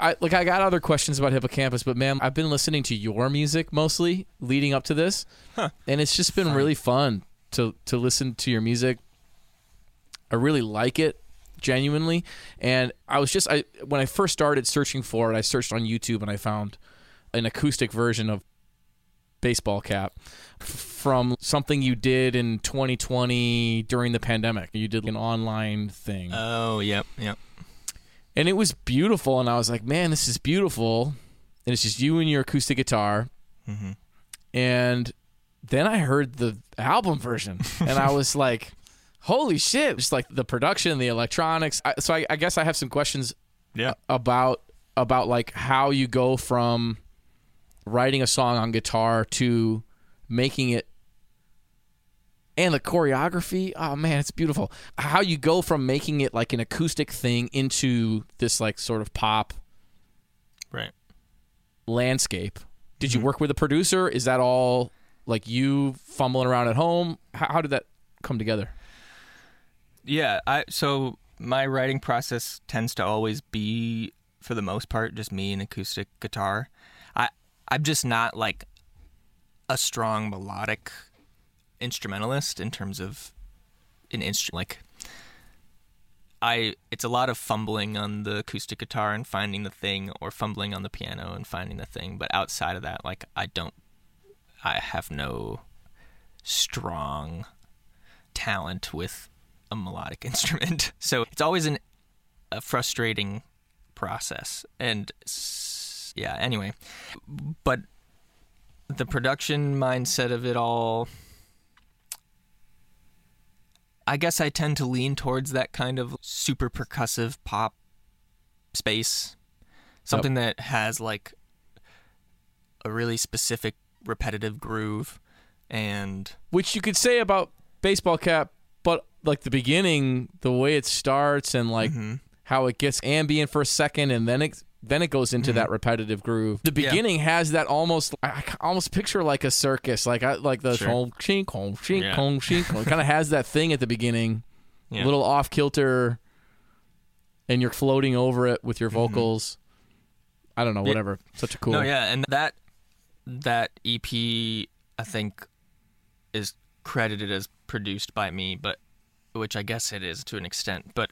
I like I got other questions about Hippo Campus, but man, I've been listening to your music mostly leading up to this, Huh. and it's just been Fun. really fun to to listen to your music. I really like it genuinely, and I was just I when I first started searching for it, I searched on YouTube and I found an acoustic version of Baseball Cap from something you did in 2020 during the pandemic. You did an online thing Oh, yep, yep. and it was beautiful and i was like man this is beautiful and it's just you and your acoustic guitar hmm and then i heard the album version and i was like holy shit just like the production the electronics I, so I, I guess i have some questions Yeah. about about like how you go from writing a song on guitar to making it and the choreography oh man it's beautiful how you go from making it like an acoustic thing into this like sort of pop Right. landscape did you Mhm. work with a producer is that all like you fumbling around at home how, how did that come together Yeah, I so my writing process tends to always be for the most part just me and acoustic guitar. I'm just not like a strong melodic instrumentalist in terms of an instrument like I it's a lot of fumbling on the acoustic guitar and finding the thing or fumbling on the piano and finding the thing, but outside of that like I don't I have no strong talent with a melodic instrument. So it's always an, a frustrating process. And yeah, anyway. But the production mindset of it all I guess I tend to lean towards that kind of super percussive pop space. Something that has like a really specific repetitive groove and Which you could say about Baseball Cap, but like the beginning, the way it starts and like Mm-hmm. how it gets ambient for a second and then it then it goes into that repetitive groove. The Mm-hmm. Yeah. beginning has that almost I almost picture like a circus, like I like the Sure. home shink home shink Yeah. home shink. It kind of has that thing at the beginning, Yeah. a little off kilter, and you're floating over it with your vocals. I don't know, Mm-hmm. Whatever. Such a cool. No, yeah, and that that EP I think is credited as produced by me, but which I guess it is to an extent. But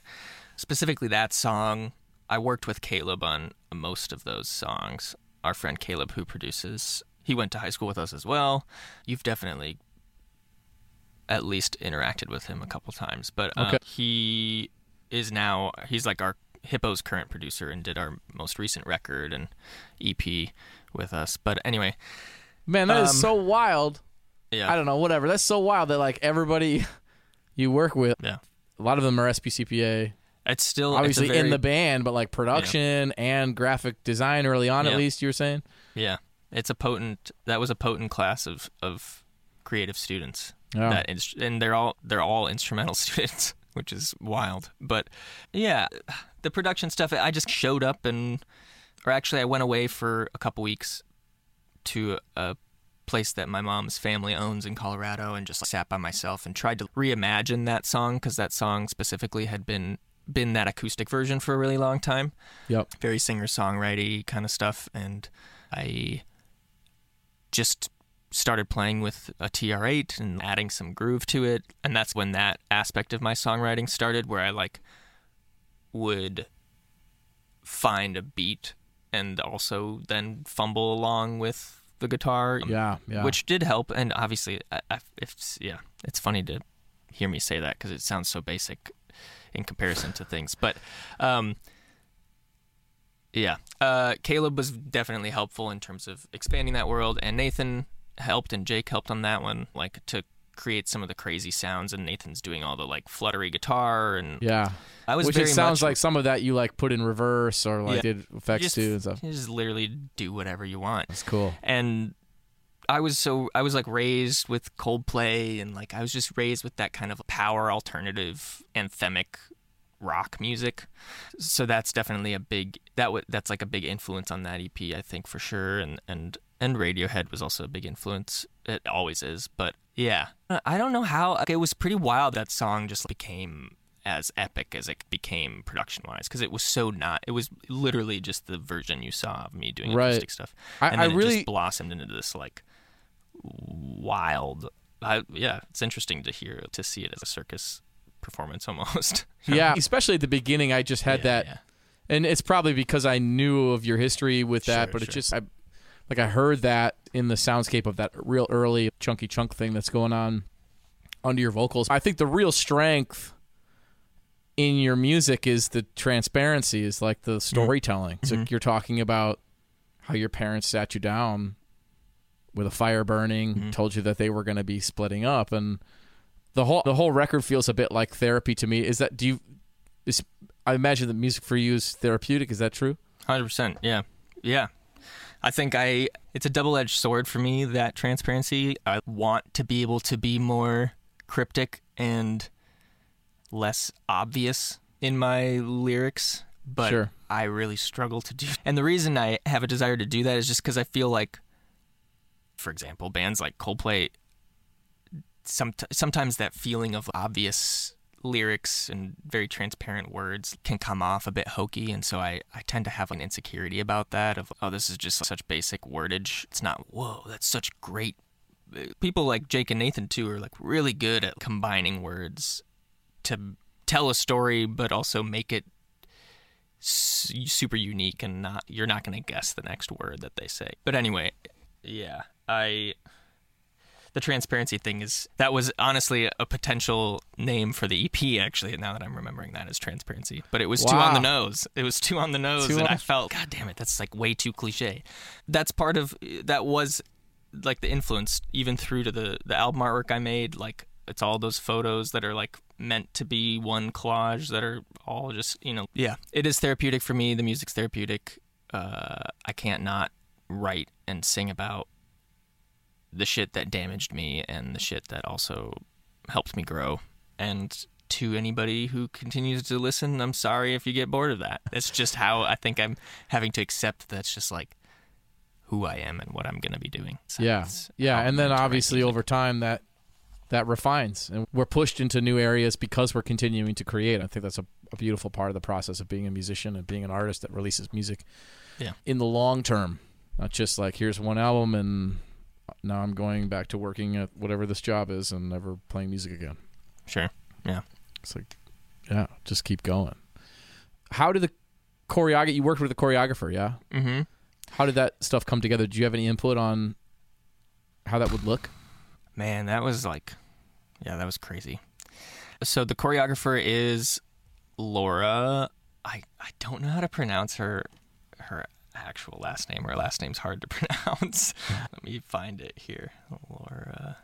specifically that song, I worked with Caleb on most of those songs. Our friend Caleb, who produces, he went to high school with us as well. You've definitely at least interacted with him a couple times, but uh, Okay. he is now he's like our Hippo's current producer and did our most recent record and EP with us. But anyway, Man, that is Um, so wild. yeah, I don't know, whatever. That's so wild that like everybody you work with, yeah. a lot of them are SPCPA. It's still it's Obviously very- in the band, but like production and graphic design early on, at least you were saying. yeah. It's a potent. That was a potent class of of creative students. Yeah. That inst- and they're all they're all instrumental students, which is wild. But yeah, the production stuff. I just showed up and, or actually, I went away for a couple weeks to a place that my mom's family owns in Colorado and just sat by myself and tried to reimagine that song because that song specifically had been been that acoustic version for a really long time Yep. very singer songwriting kind of stuff and I just started playing with a TR8 and adding some groove to it and that's when that aspect of my songwriting started where I like would find a beat and also then fumble along with the guitar Yeah. Yeah. which did help and obviously I, I, it's yeah it's funny to hear me say that because it sounds so basic in comparison to things but um yeah uh caleb was definitely helpful in terms of expanding that world and nathan helped and jake helped on that one like to create some of the crazy sounds and nathan's doing all the like fluttery guitar and yeah. i was Which it sounds much, like some of that you like put in reverse or like Yeah. did effects just, too and stuff. you just literally do whatever you want It's cool. and I was so I was like raised with Coldplay and like I was just raised with that kind of power alternative anthemic rock music. So that's definitely a big that w- that's like a big influence on that EP I think for sure and and and Radiohead was also a big influence. It always is, but yeah. Uh, I don't know how it was pretty wild that song just became as epic as it became production wise because it was so not it was literally just the version you saw of me doing Right. acoustic stuff and I then it really- just blossomed into this like wild I, yeah it's interesting to hear to see it as a circus performance almost Yeah. Especially at the beginning, I just had Yeah, that, yeah. and it's probably because I knew of your history with that, Sure, but it's just I, like I heard that in the soundscape of that real early chunky chunk thing that's going on under your vocals. I think the real strength in your music is the transparency, is like the storytelling. So Mhm. you're talking about how your parents sat you down with a fire burning, Mhm. told you that they were going to be splitting up, and the whole the whole record feels a bit like therapy to me. Is that do you? Is I imagine that music for you is therapeutic. Is that true? Hundred percent. Yeah, yeah. I think I it's a double edged sword for me. That transparency. I want to be able to be more cryptic and less obvious in my lyrics, but Sure. I really struggle to do. And the reason I have a desire to do that is just because I feel like, for example, bands like Coldplay. Some sometimes that feeling of obvious lyrics and very transparent words can come off a bit hokey and so I, I tend to have an insecurity about that of oh this is just such basic wordage. It's not whoa that's such great. People like jake and nathan too are like really good at combining words to tell a story but also make it super unique and not you're not going to guess the next word that they say. But anyway yeah i the transparency thing is that was honestly a potential name for the EP actually and now that I'm remembering that as transparency. But it was too on the nose. It was too on the nose Too and on- I felt god damn it that's like way too cliche. That's part of that was like the influence even through to the the album artwork I made like it's all those photos that are like meant to be one collage that are all just you know yeah it is therapeutic for me the music's therapeutic uh, i can't not write and sing about the shit that damaged me and the shit that also helped me grow and to anybody who continues to listen i'm sorry if you get bored of that That's just how i think i'm having to accept that's just like who i am and what i'm going to be doing So yeah, yeah, and then going to write obviously over time that that refines, and we're pushed into new areas because we're continuing to create. I think that's a, a beautiful part of the process of being a musician and being an artist that releases music. Yeah. In the long term, not just like here's one album and now I'm going back to working at whatever this job is and never playing music again. sure Yeah. It's like, yeah, just keep going. How did the choreographer? You worked with the choreographer, yeah. mm-hmm How did that stuff come together? Do you have any input on how that would look? Man, that was like, yeah, that was crazy. So the choreographer is Laura. I I don't know how to pronounce her her actual last name. Her last name's hard to pronounce. Hmm. Let me find it here. Laura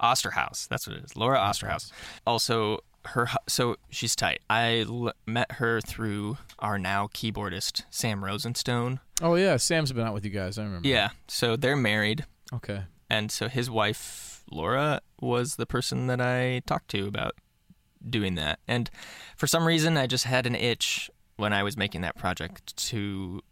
Osterhaus. That's what it is. Laura Osterhaus. Also, her so she's tight. I l- met her through our now keyboardist Sam Rosenstone. Oh yeah, Sam's been out with you guys. I remember. Yeah. So they're married. Okay. and so his wife Laura was the person that I talked to about doing that. And for some reason, I just had an itch when I was making that project to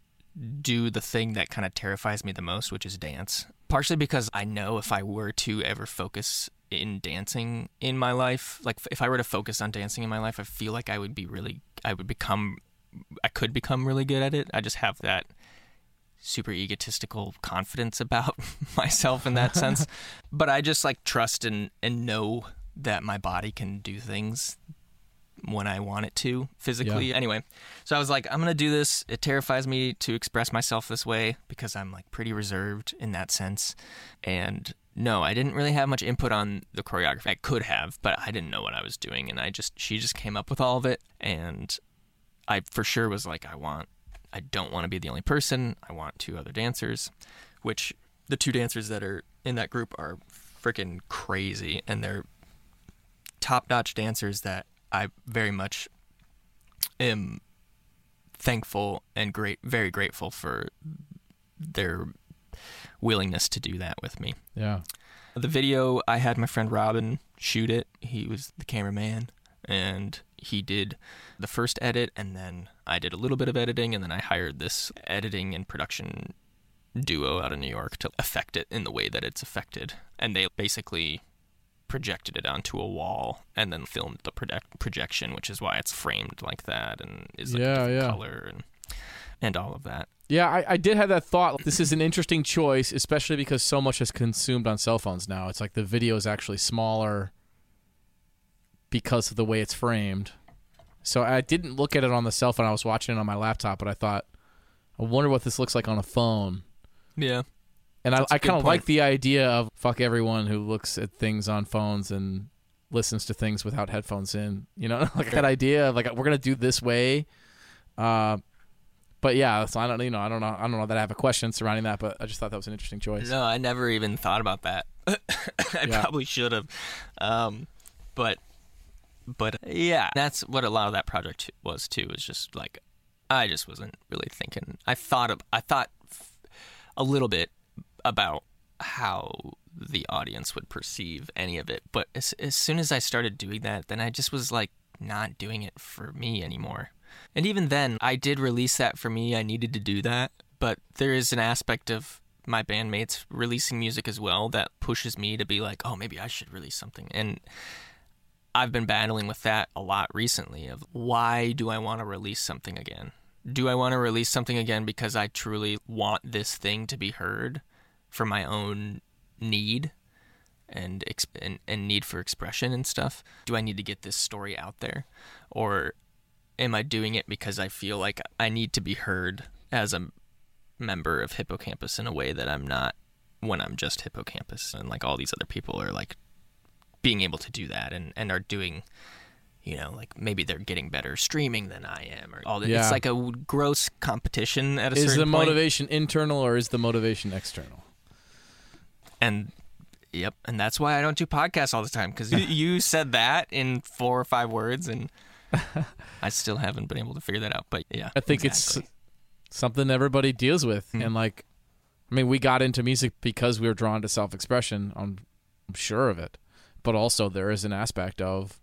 do the thing that kind of terrifies me the most, which is dance. Partially because I know if I were to ever focus in dancing in my life, like if I were to focus on dancing in my life, I feel like I would be really, I would become, I could become really good at it. I just have that super egotistical confidence about myself in that sense. but I just like trust and, and know that my body can do things when I want it to physically. Anyway, so I was like, I'm going to do this. It terrifies me to express myself this way because I'm like pretty reserved in that sense. And no, I didn't really have much input on the choreography. I could have, but I didn't know what I was doing. And I just, she just came up with all of it. And I for sure was like, I want I don't want to be the only person. I want two other dancers, which the two dancers that are in that group are freaking crazy and they're top-notch dancers that I very much am thankful and great very grateful for their willingness to do that with me. Yeah. The video, I had my friend Robin shoot it. He was the cameraman, and he did the first edit, and then I did a little bit of editing, and then I hired this editing and production duo out of New York to affect it in the way that it's affected. And they basically projected it onto a wall and then filmed the project- projection, which is why it's framed like that and is like Yeah, a yeah. color and and all of that. Yeah, I, I did have that thought. This is an interesting choice, especially because so much is consumed on cell phones now. It's like the video is actually smaller because of the way it's framed. So I didn't look at it on the cell phone. I was watching it on my laptop, but I thought, I wonder what this looks like on a phone. Yeah. And I, That's I good kind of like the idea of fuck everyone who looks at things on phones and listens to things without headphones in. You know, like that idea of like we're gonna do this way. Uh, but yeah, so I don't, you know, I don't know, I don't know that I have a question surrounding that, but I just thought that was an interesting choice. No, I never even thought about that. I Yeah. probably should have. Um, but but yeah, that's what a lot of that project was too. Was just like I just wasn't really thinking. I thought of I thought f- a little bit about how the audience would perceive any of it, but as, as soon as I started doing that, then I just was like not doing it for me anymore. And even then, I did release that for me. I needed to do that. But there is an aspect of my bandmates releasing music as well that pushes me to be like, oh, maybe I should release something. And I've been battling with that a lot recently of why do I want to release something again? Do I want to release something again because I truly want this thing to be heard for my own need and, ex- and and need for expression and stuff? Do I need to get this story out there? Or am I doing it because I feel like I need to be heard as a member of Hippo Campus in a way that I'm not when I'm just Hippo Campus and like all these other people are like being able to do that and, and are doing you know like maybe they're getting better streaming than I am or all that. Yeah. It's like a gross competition at a Is certain the point. motivation internal or is the motivation external? And Yep, and that's why I don't do podcasts all the time because you, you said that in four or five words, and I still haven't been able to figure that out. But yeah, I think exactly. it's something everybody deals with, Mhm. and like, I mean, we got into music because we were drawn to self-expression. I'm, I'm sure of it, but also there is an aspect of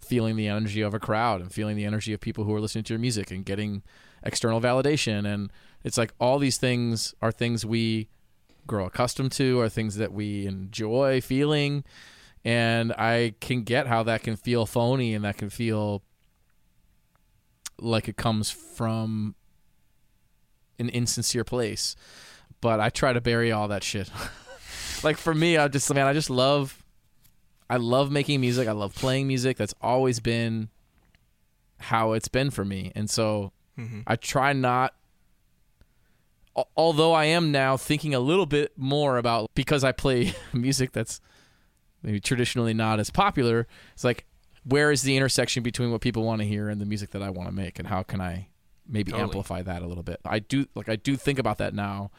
feeling the energy of a crowd and feeling the energy of people who are listening to your music and getting external validation, and it's like all these things are things we grow accustomed to, are things that we enjoy feeling, and I can get how that can feel phony and that can feel like it comes from an insincere place. But I try to bury all that shit. like for me, I just man, I just love I love making music. I love playing music. That's always been how it's been for me. And so Mhm. I try not although I am now thinking a little bit more about because I play music that's maybe traditionally not as popular. It's like where is the intersection between what people want to hear and the music that I want to make, and how can I maybe Totally. amplify that a little bit? I do like I do think about that now,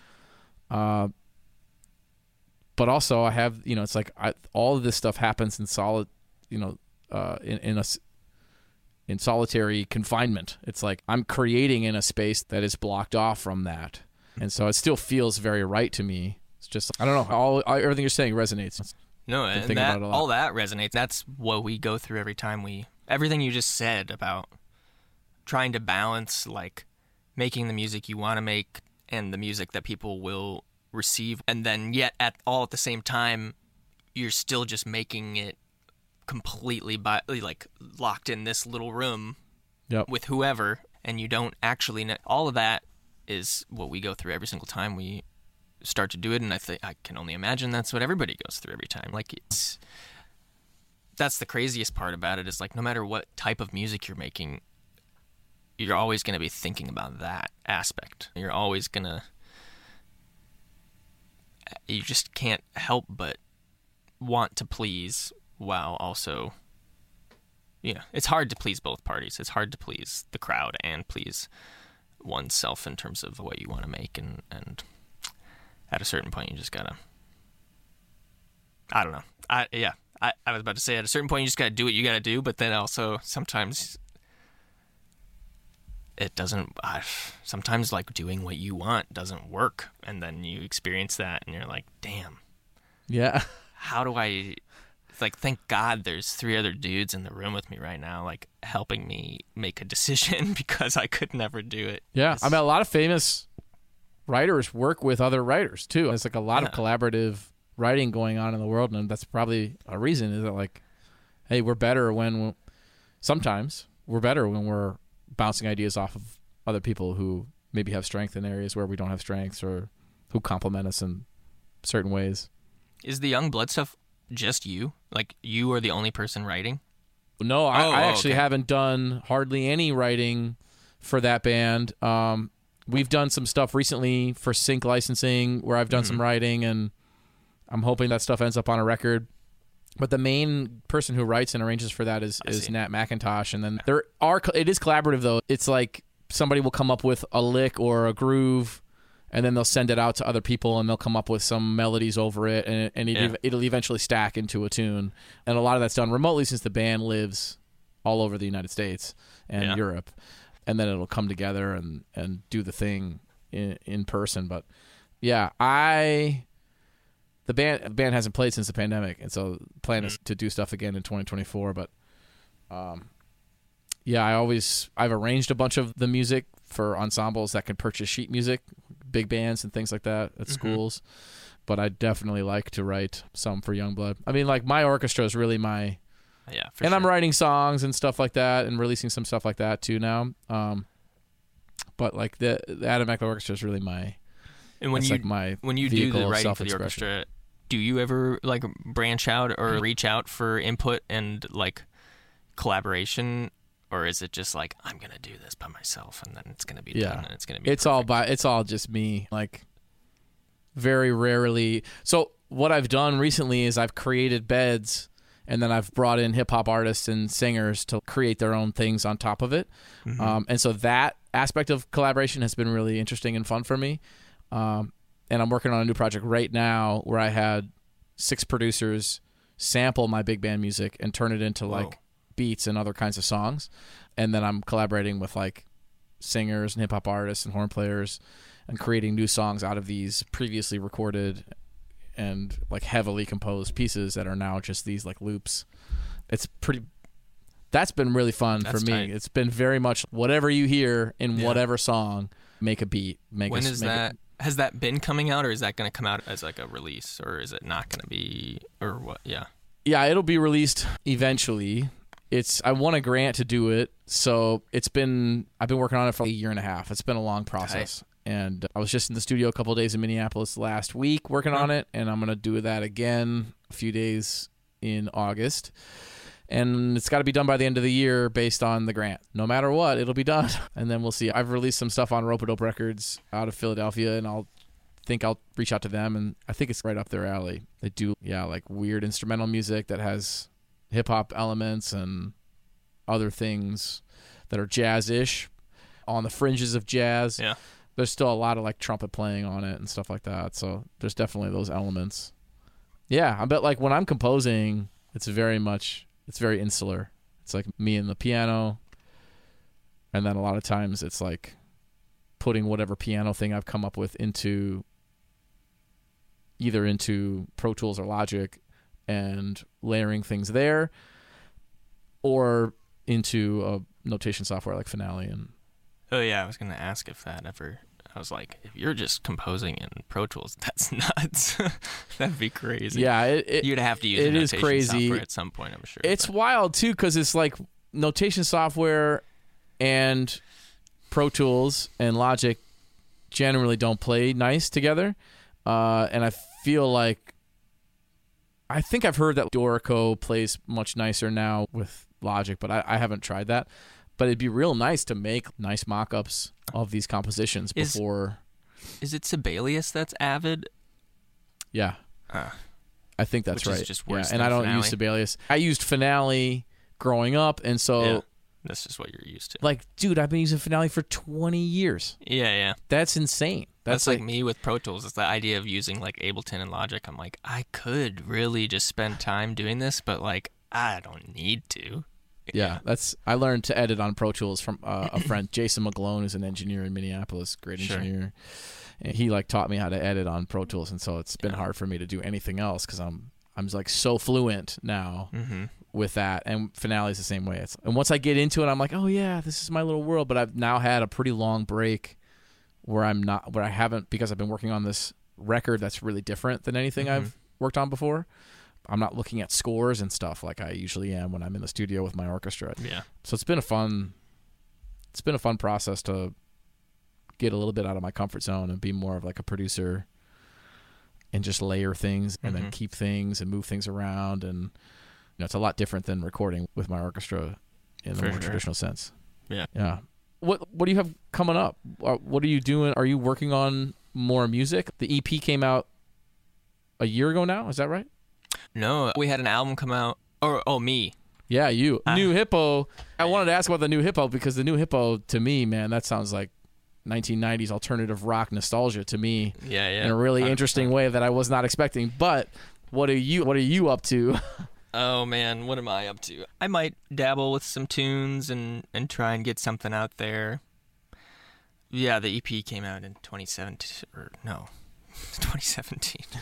uh, but also I have you know it's like I, all of this stuff happens in solid, you know, uh, in in a in solitary confinement. It's like I'm creating in a space that is blocked off from that, and so it still feels very right to me. It's just I don't know. All, all everything you're saying resonates. No, Been and that, about it a lot. all that resonates. That's what we go through every time we. Everything you just said about trying to balance like making the music you want to make and the music that people will receive, and then yet at all at the same time, you're still just making it completely by like locked in this little room Yep. with whoever, and you don't actually know. All of that is what we go through every single time we start to do it, and I think I can only imagine that's what everybody goes through every time. Like it's that's the craziest part about it is like no matter what type of music you're making, you're always going to be thinking about that aspect. You're always going to you just can't help but want to please while also you know, it's hard to please both parties. It's hard to please the crowd and please oneself in terms of what you want to make and and at a certain point you just gotta I don't know. I yeah. I, I was about to say at a certain point you just gotta do what you gotta do, but then also sometimes it doesn't I, sometimes like doing what you want doesn't work and then you experience that and you're like, damn, Yeah. how do I like thank God there's three other dudes in the room with me right now, like helping me make a decision because I could never do it. Yeah, It's- I mean, a lot of famous writers work with other writers too. There's like a lot of collaborative writing going on in the world, and that's probably a reason. Is that like, hey, we're better when sometimes we're better when we're bouncing ideas off of other people who maybe have strength in areas where we don't have strengths, or who complement us in certain ways. Is the Youngblood stuff just you? Like you are the only person writing? No, I, Oh, I oh, actually okay. haven't done hardly any writing for that band. Um, we've done some stuff recently for sync licensing where I've done some writing, and I'm hoping that stuff ends up on a record. But the main person who writes and arranges for that is, I is see. Nat McIntosh, and then there are it is collaborative though. It's like somebody will come up with a lick or a groove, and then they'll send it out to other people, and they'll come up with some melodies over it, and, and it, Yeah. it'll eventually stack into a tune. And a lot of that's done remotely since the band lives all over the United States and Yeah. Europe, and then it'll come together and and do the thing in in person. But yeah, I the band the band hasn't played since the pandemic, and so the plan is to do stuff again in 2024. But um, yeah, I always I've arranged a bunch of the music for ensembles that can purchase sheet music, big bands and things like that at schools. But I definitely like to write some for Youngblood. I mean, like my orchestra is really my Yeah, for and sure. I'm writing songs and stuff like that, and releasing some stuff like that too now. Um, but like the, the Adam Meckler Orchestra is really my And when you like my when you do the writing for the orchestra, do you ever like branch out or reach out for input and like collaboration, or is it just like I'm gonna do this by myself and then it's gonna be Yeah. done and it's gonna be it's all by it's all just me like very rarely so what i've done recently is i've created beds and then i've brought in hip hop artists and singers to create their own things on top of it Mm-hmm. um, and so that aspect of collaboration has been really interesting and fun for me um, and i'm working on a new project right now where i had six producers sample my big band music and turn it into Whoa. like beats and other kinds of songs. And then I'm collaborating with like singers and hip hop artists and horn players and creating new songs out of these previously recorded and like heavily composed pieces that are now just these like loops. It's pretty that's been really fun That's for me. tight. It's been very much whatever you hear in Yeah. whatever song, make a beat, make When a, is make a- that? Has that been coming out, or is that going to come out as like a release, or is it not going to be, or what? Yeah. yeah, it'll be released eventually. It's I won a grant to do it, so it's been I've been working on it for a year and a half. It's been a long process. And I was just in the studio a couple days in Minneapolis last week working on it, and I'm gonna do that again a few days in August. And it's got to be done by the end of the year based on the grant. No matter what, it'll be done. And then we'll see. I've released some stuff on Ropeadope Records out of Philadelphia, and I'll think I'll reach out to them. And I think it's right up their alley. They do, yeah, like weird instrumental music that has hip hop elements and other things that are jazz ish on the fringes of jazz. Yeah. There's still a lot of like trumpet playing on it and stuff like that. So there's definitely those elements. Yeah, I bet like when I'm composing, it's very much it's very insular. It's like me and the piano, and then a lot of times it's like putting whatever piano thing I've come up with into either into Pro Tools or Logic and layering things there, or into a notation software like Finale and Oh yeah, I was going to ask if that ever. I was like, if you're just composing in Pro Tools, that's nuts. That'd be crazy. yeah, it, it, You'd have to use it a is notation crazy. software at some point, I'm sure. It's but- wild too because it's like notation software and Pro Tools and Logic generally don't play nice together, uh, and I feel like I think I've heard that Dorico plays much nicer now with Logic, but I, I haven't tried that. But it'd be real nice to make nice mock-ups of these compositions Is- before. Is it Sibelius that's Avid? Yeah, Uh, I think that's Which is right. just yeah, worse and I don't Finale. use Sibelius. I used Finale growing up, and so. yeah. That's just what you're used to. Like, dude, I've been using Finale for 20 years. yeah, yeah. That's insane. That's, That's, like, me with Pro Tools. It's the idea of using like Ableton and Logic. I'm like, I could really just spend time doing this, but like, I don't need to. yeah, that's I learned to edit on Pro Tools from uh, a friend, Jason McGlone, who's an engineer in Minneapolis, great Sure. engineer. And he like taught me how to edit on Pro Tools, and so it's been Yeah. hard for me to do anything else because I'm I'm like so fluent now Mm-hmm. with that. And Finale is the same way. It's and once I get into it, I'm like, oh yeah, this is my little world. But I've now had a pretty long break where I'm not where I haven't because I've been working on this record that's really different than anything Mhm. I've worked on before. I'm not looking at scores and stuff like I usually am when I'm in the studio with my orchestra. Yeah. So it's been a fun it's been a fun process to get a little bit out of my comfort zone and be more of like a producer and just layer things and then Mhm. keep things and move things around and you know it's a lot different than recording with my orchestra in the For more sure. traditional sense. Yeah. Yeah. What what do you have coming up? Uh, What are you doing? Are you working on more music? The EP came out a year ago now, is that right? No, we had an album come out. Or oh, me. Yeah, you. Ah. new Hippo. I wanted to ask about the new Hippo because the new Hippo to me, man, that sounds like 1990s alternative rock nostalgia to me Yeah, yeah. in a really 100%. interesting way that I was not expecting. But what are you what are you up to? Oh man, what am I up to? I might dabble with some tunes and and try and get something out there. Yeah, the EP came out in 2017 or no, 2017.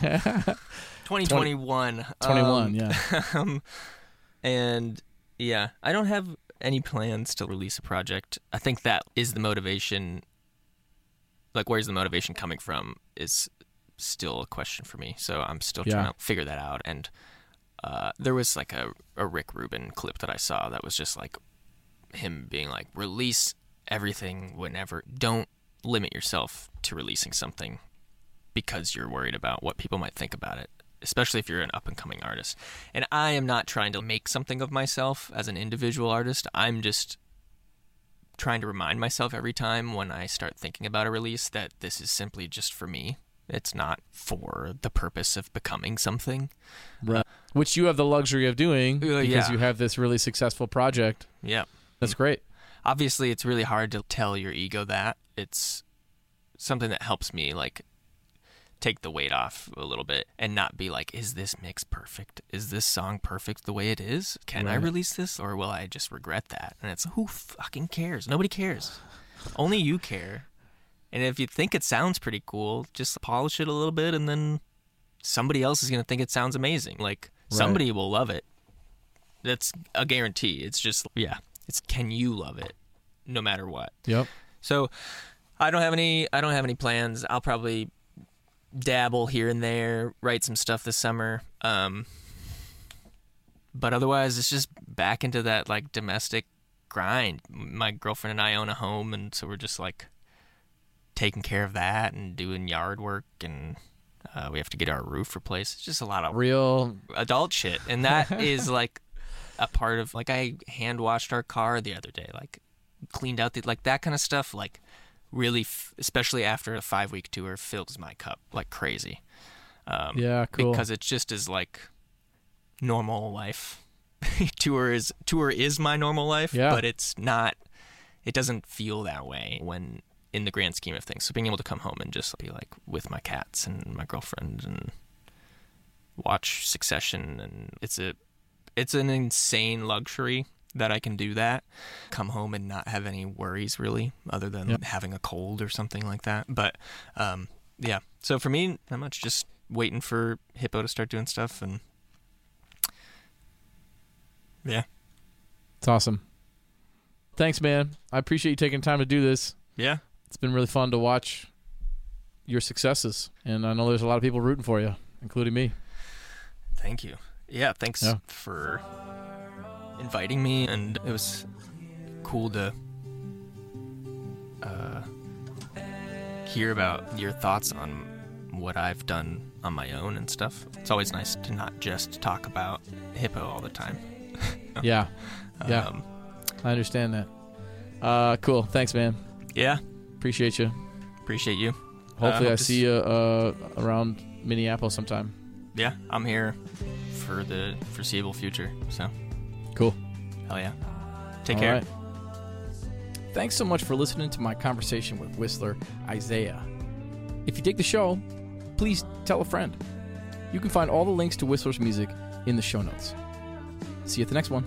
2021. 21, Um, yeah. um, and yeah, I don't have any plans to release a project. I think that is the motivation. Like, where's the motivation coming from? Is still a question for me. So I'm still Yeah. trying to figure that out. And uh, there was like a, a Rick Rubin clip that I saw that was just like him being like, release everything whenever. Don't limit yourself to releasing something because you're worried about what people might think about it, especially if you're an up and coming artist. And I am not trying to make something of myself as an individual artist. I'm just trying to remind myself every time when I start thinking about a release that this is simply just for me. It's not for the purpose of becoming something. right. Which you have the luxury of doing Uh, because yeah. you have this really successful project. Yeah. That's great. obviously it's really hard to tell your ego that it's something that helps me like take the weight off a little bit and not be like, is this mix perfect? Is this song perfect the way it is? Can I release this or will I just regret that? And it's who fucking cares? Nobody cares. Only you care. And if you think it sounds pretty cool, just polish it a little bit and then somebody else is going to think it sounds amazing. Like Right. Somebody will love it. That's a guarantee. It's just yeah, it's can you love it no matter what. Yep. So I don't have any I don't have any plans. I'll probably dabble here and there, write some stuff this summer. Um but otherwise it's just back into that like domestic grind. My girlfriend and I own a home and so we're just like taking care of that and doing yard work and uh, we have to get our roof replaced. It's just a lot of Real. adult shit and that is like a part of like i hand washed our car the other day like cleaned out the like that kind of stuff like really f- especially after a five week tour fills my cup like crazy um Yeah. Cool. because it just is like normal life tour is tour is my normal life Yeah. but it's not it doesn't feel that way when in the grand scheme of things so being able to come home and just be like with my cats and my girlfriend and watch Succession, and it's a it's an insane luxury that I can do that. Come home and not have any worries really, other than Yep. having a cold or something like that. But um, yeah, so for me, not much. Just waiting for Hippo to start doing stuff, and yeah, It's awesome. Thanks, man. I appreciate you taking time to do this. yeah, It's been really fun to watch your successes, and I know there's a lot of people rooting for you, including me. thank you. Yeah, thanks Yeah. for inviting me, and it was cool to uh, hear about your thoughts on what I've done on my own and stuff. It's always nice to not just talk about Hippo all the time. Yeah, Yeah. Um, I understand that. Uh, cool. Thanks, man. yeah, Appreciate you. appreciate you. Hopefully, Uh, I see you uh, around Minneapolis sometime. Yeah, I'm here for the foreseeable future. So, Cool. hell yeah. Take All care. right. Thanks so much for listening to my conversation with Whistler Isaiah. If you dig the show, please tell a friend. You can find all the links to Whistler's music in the show notes. See you at the next one.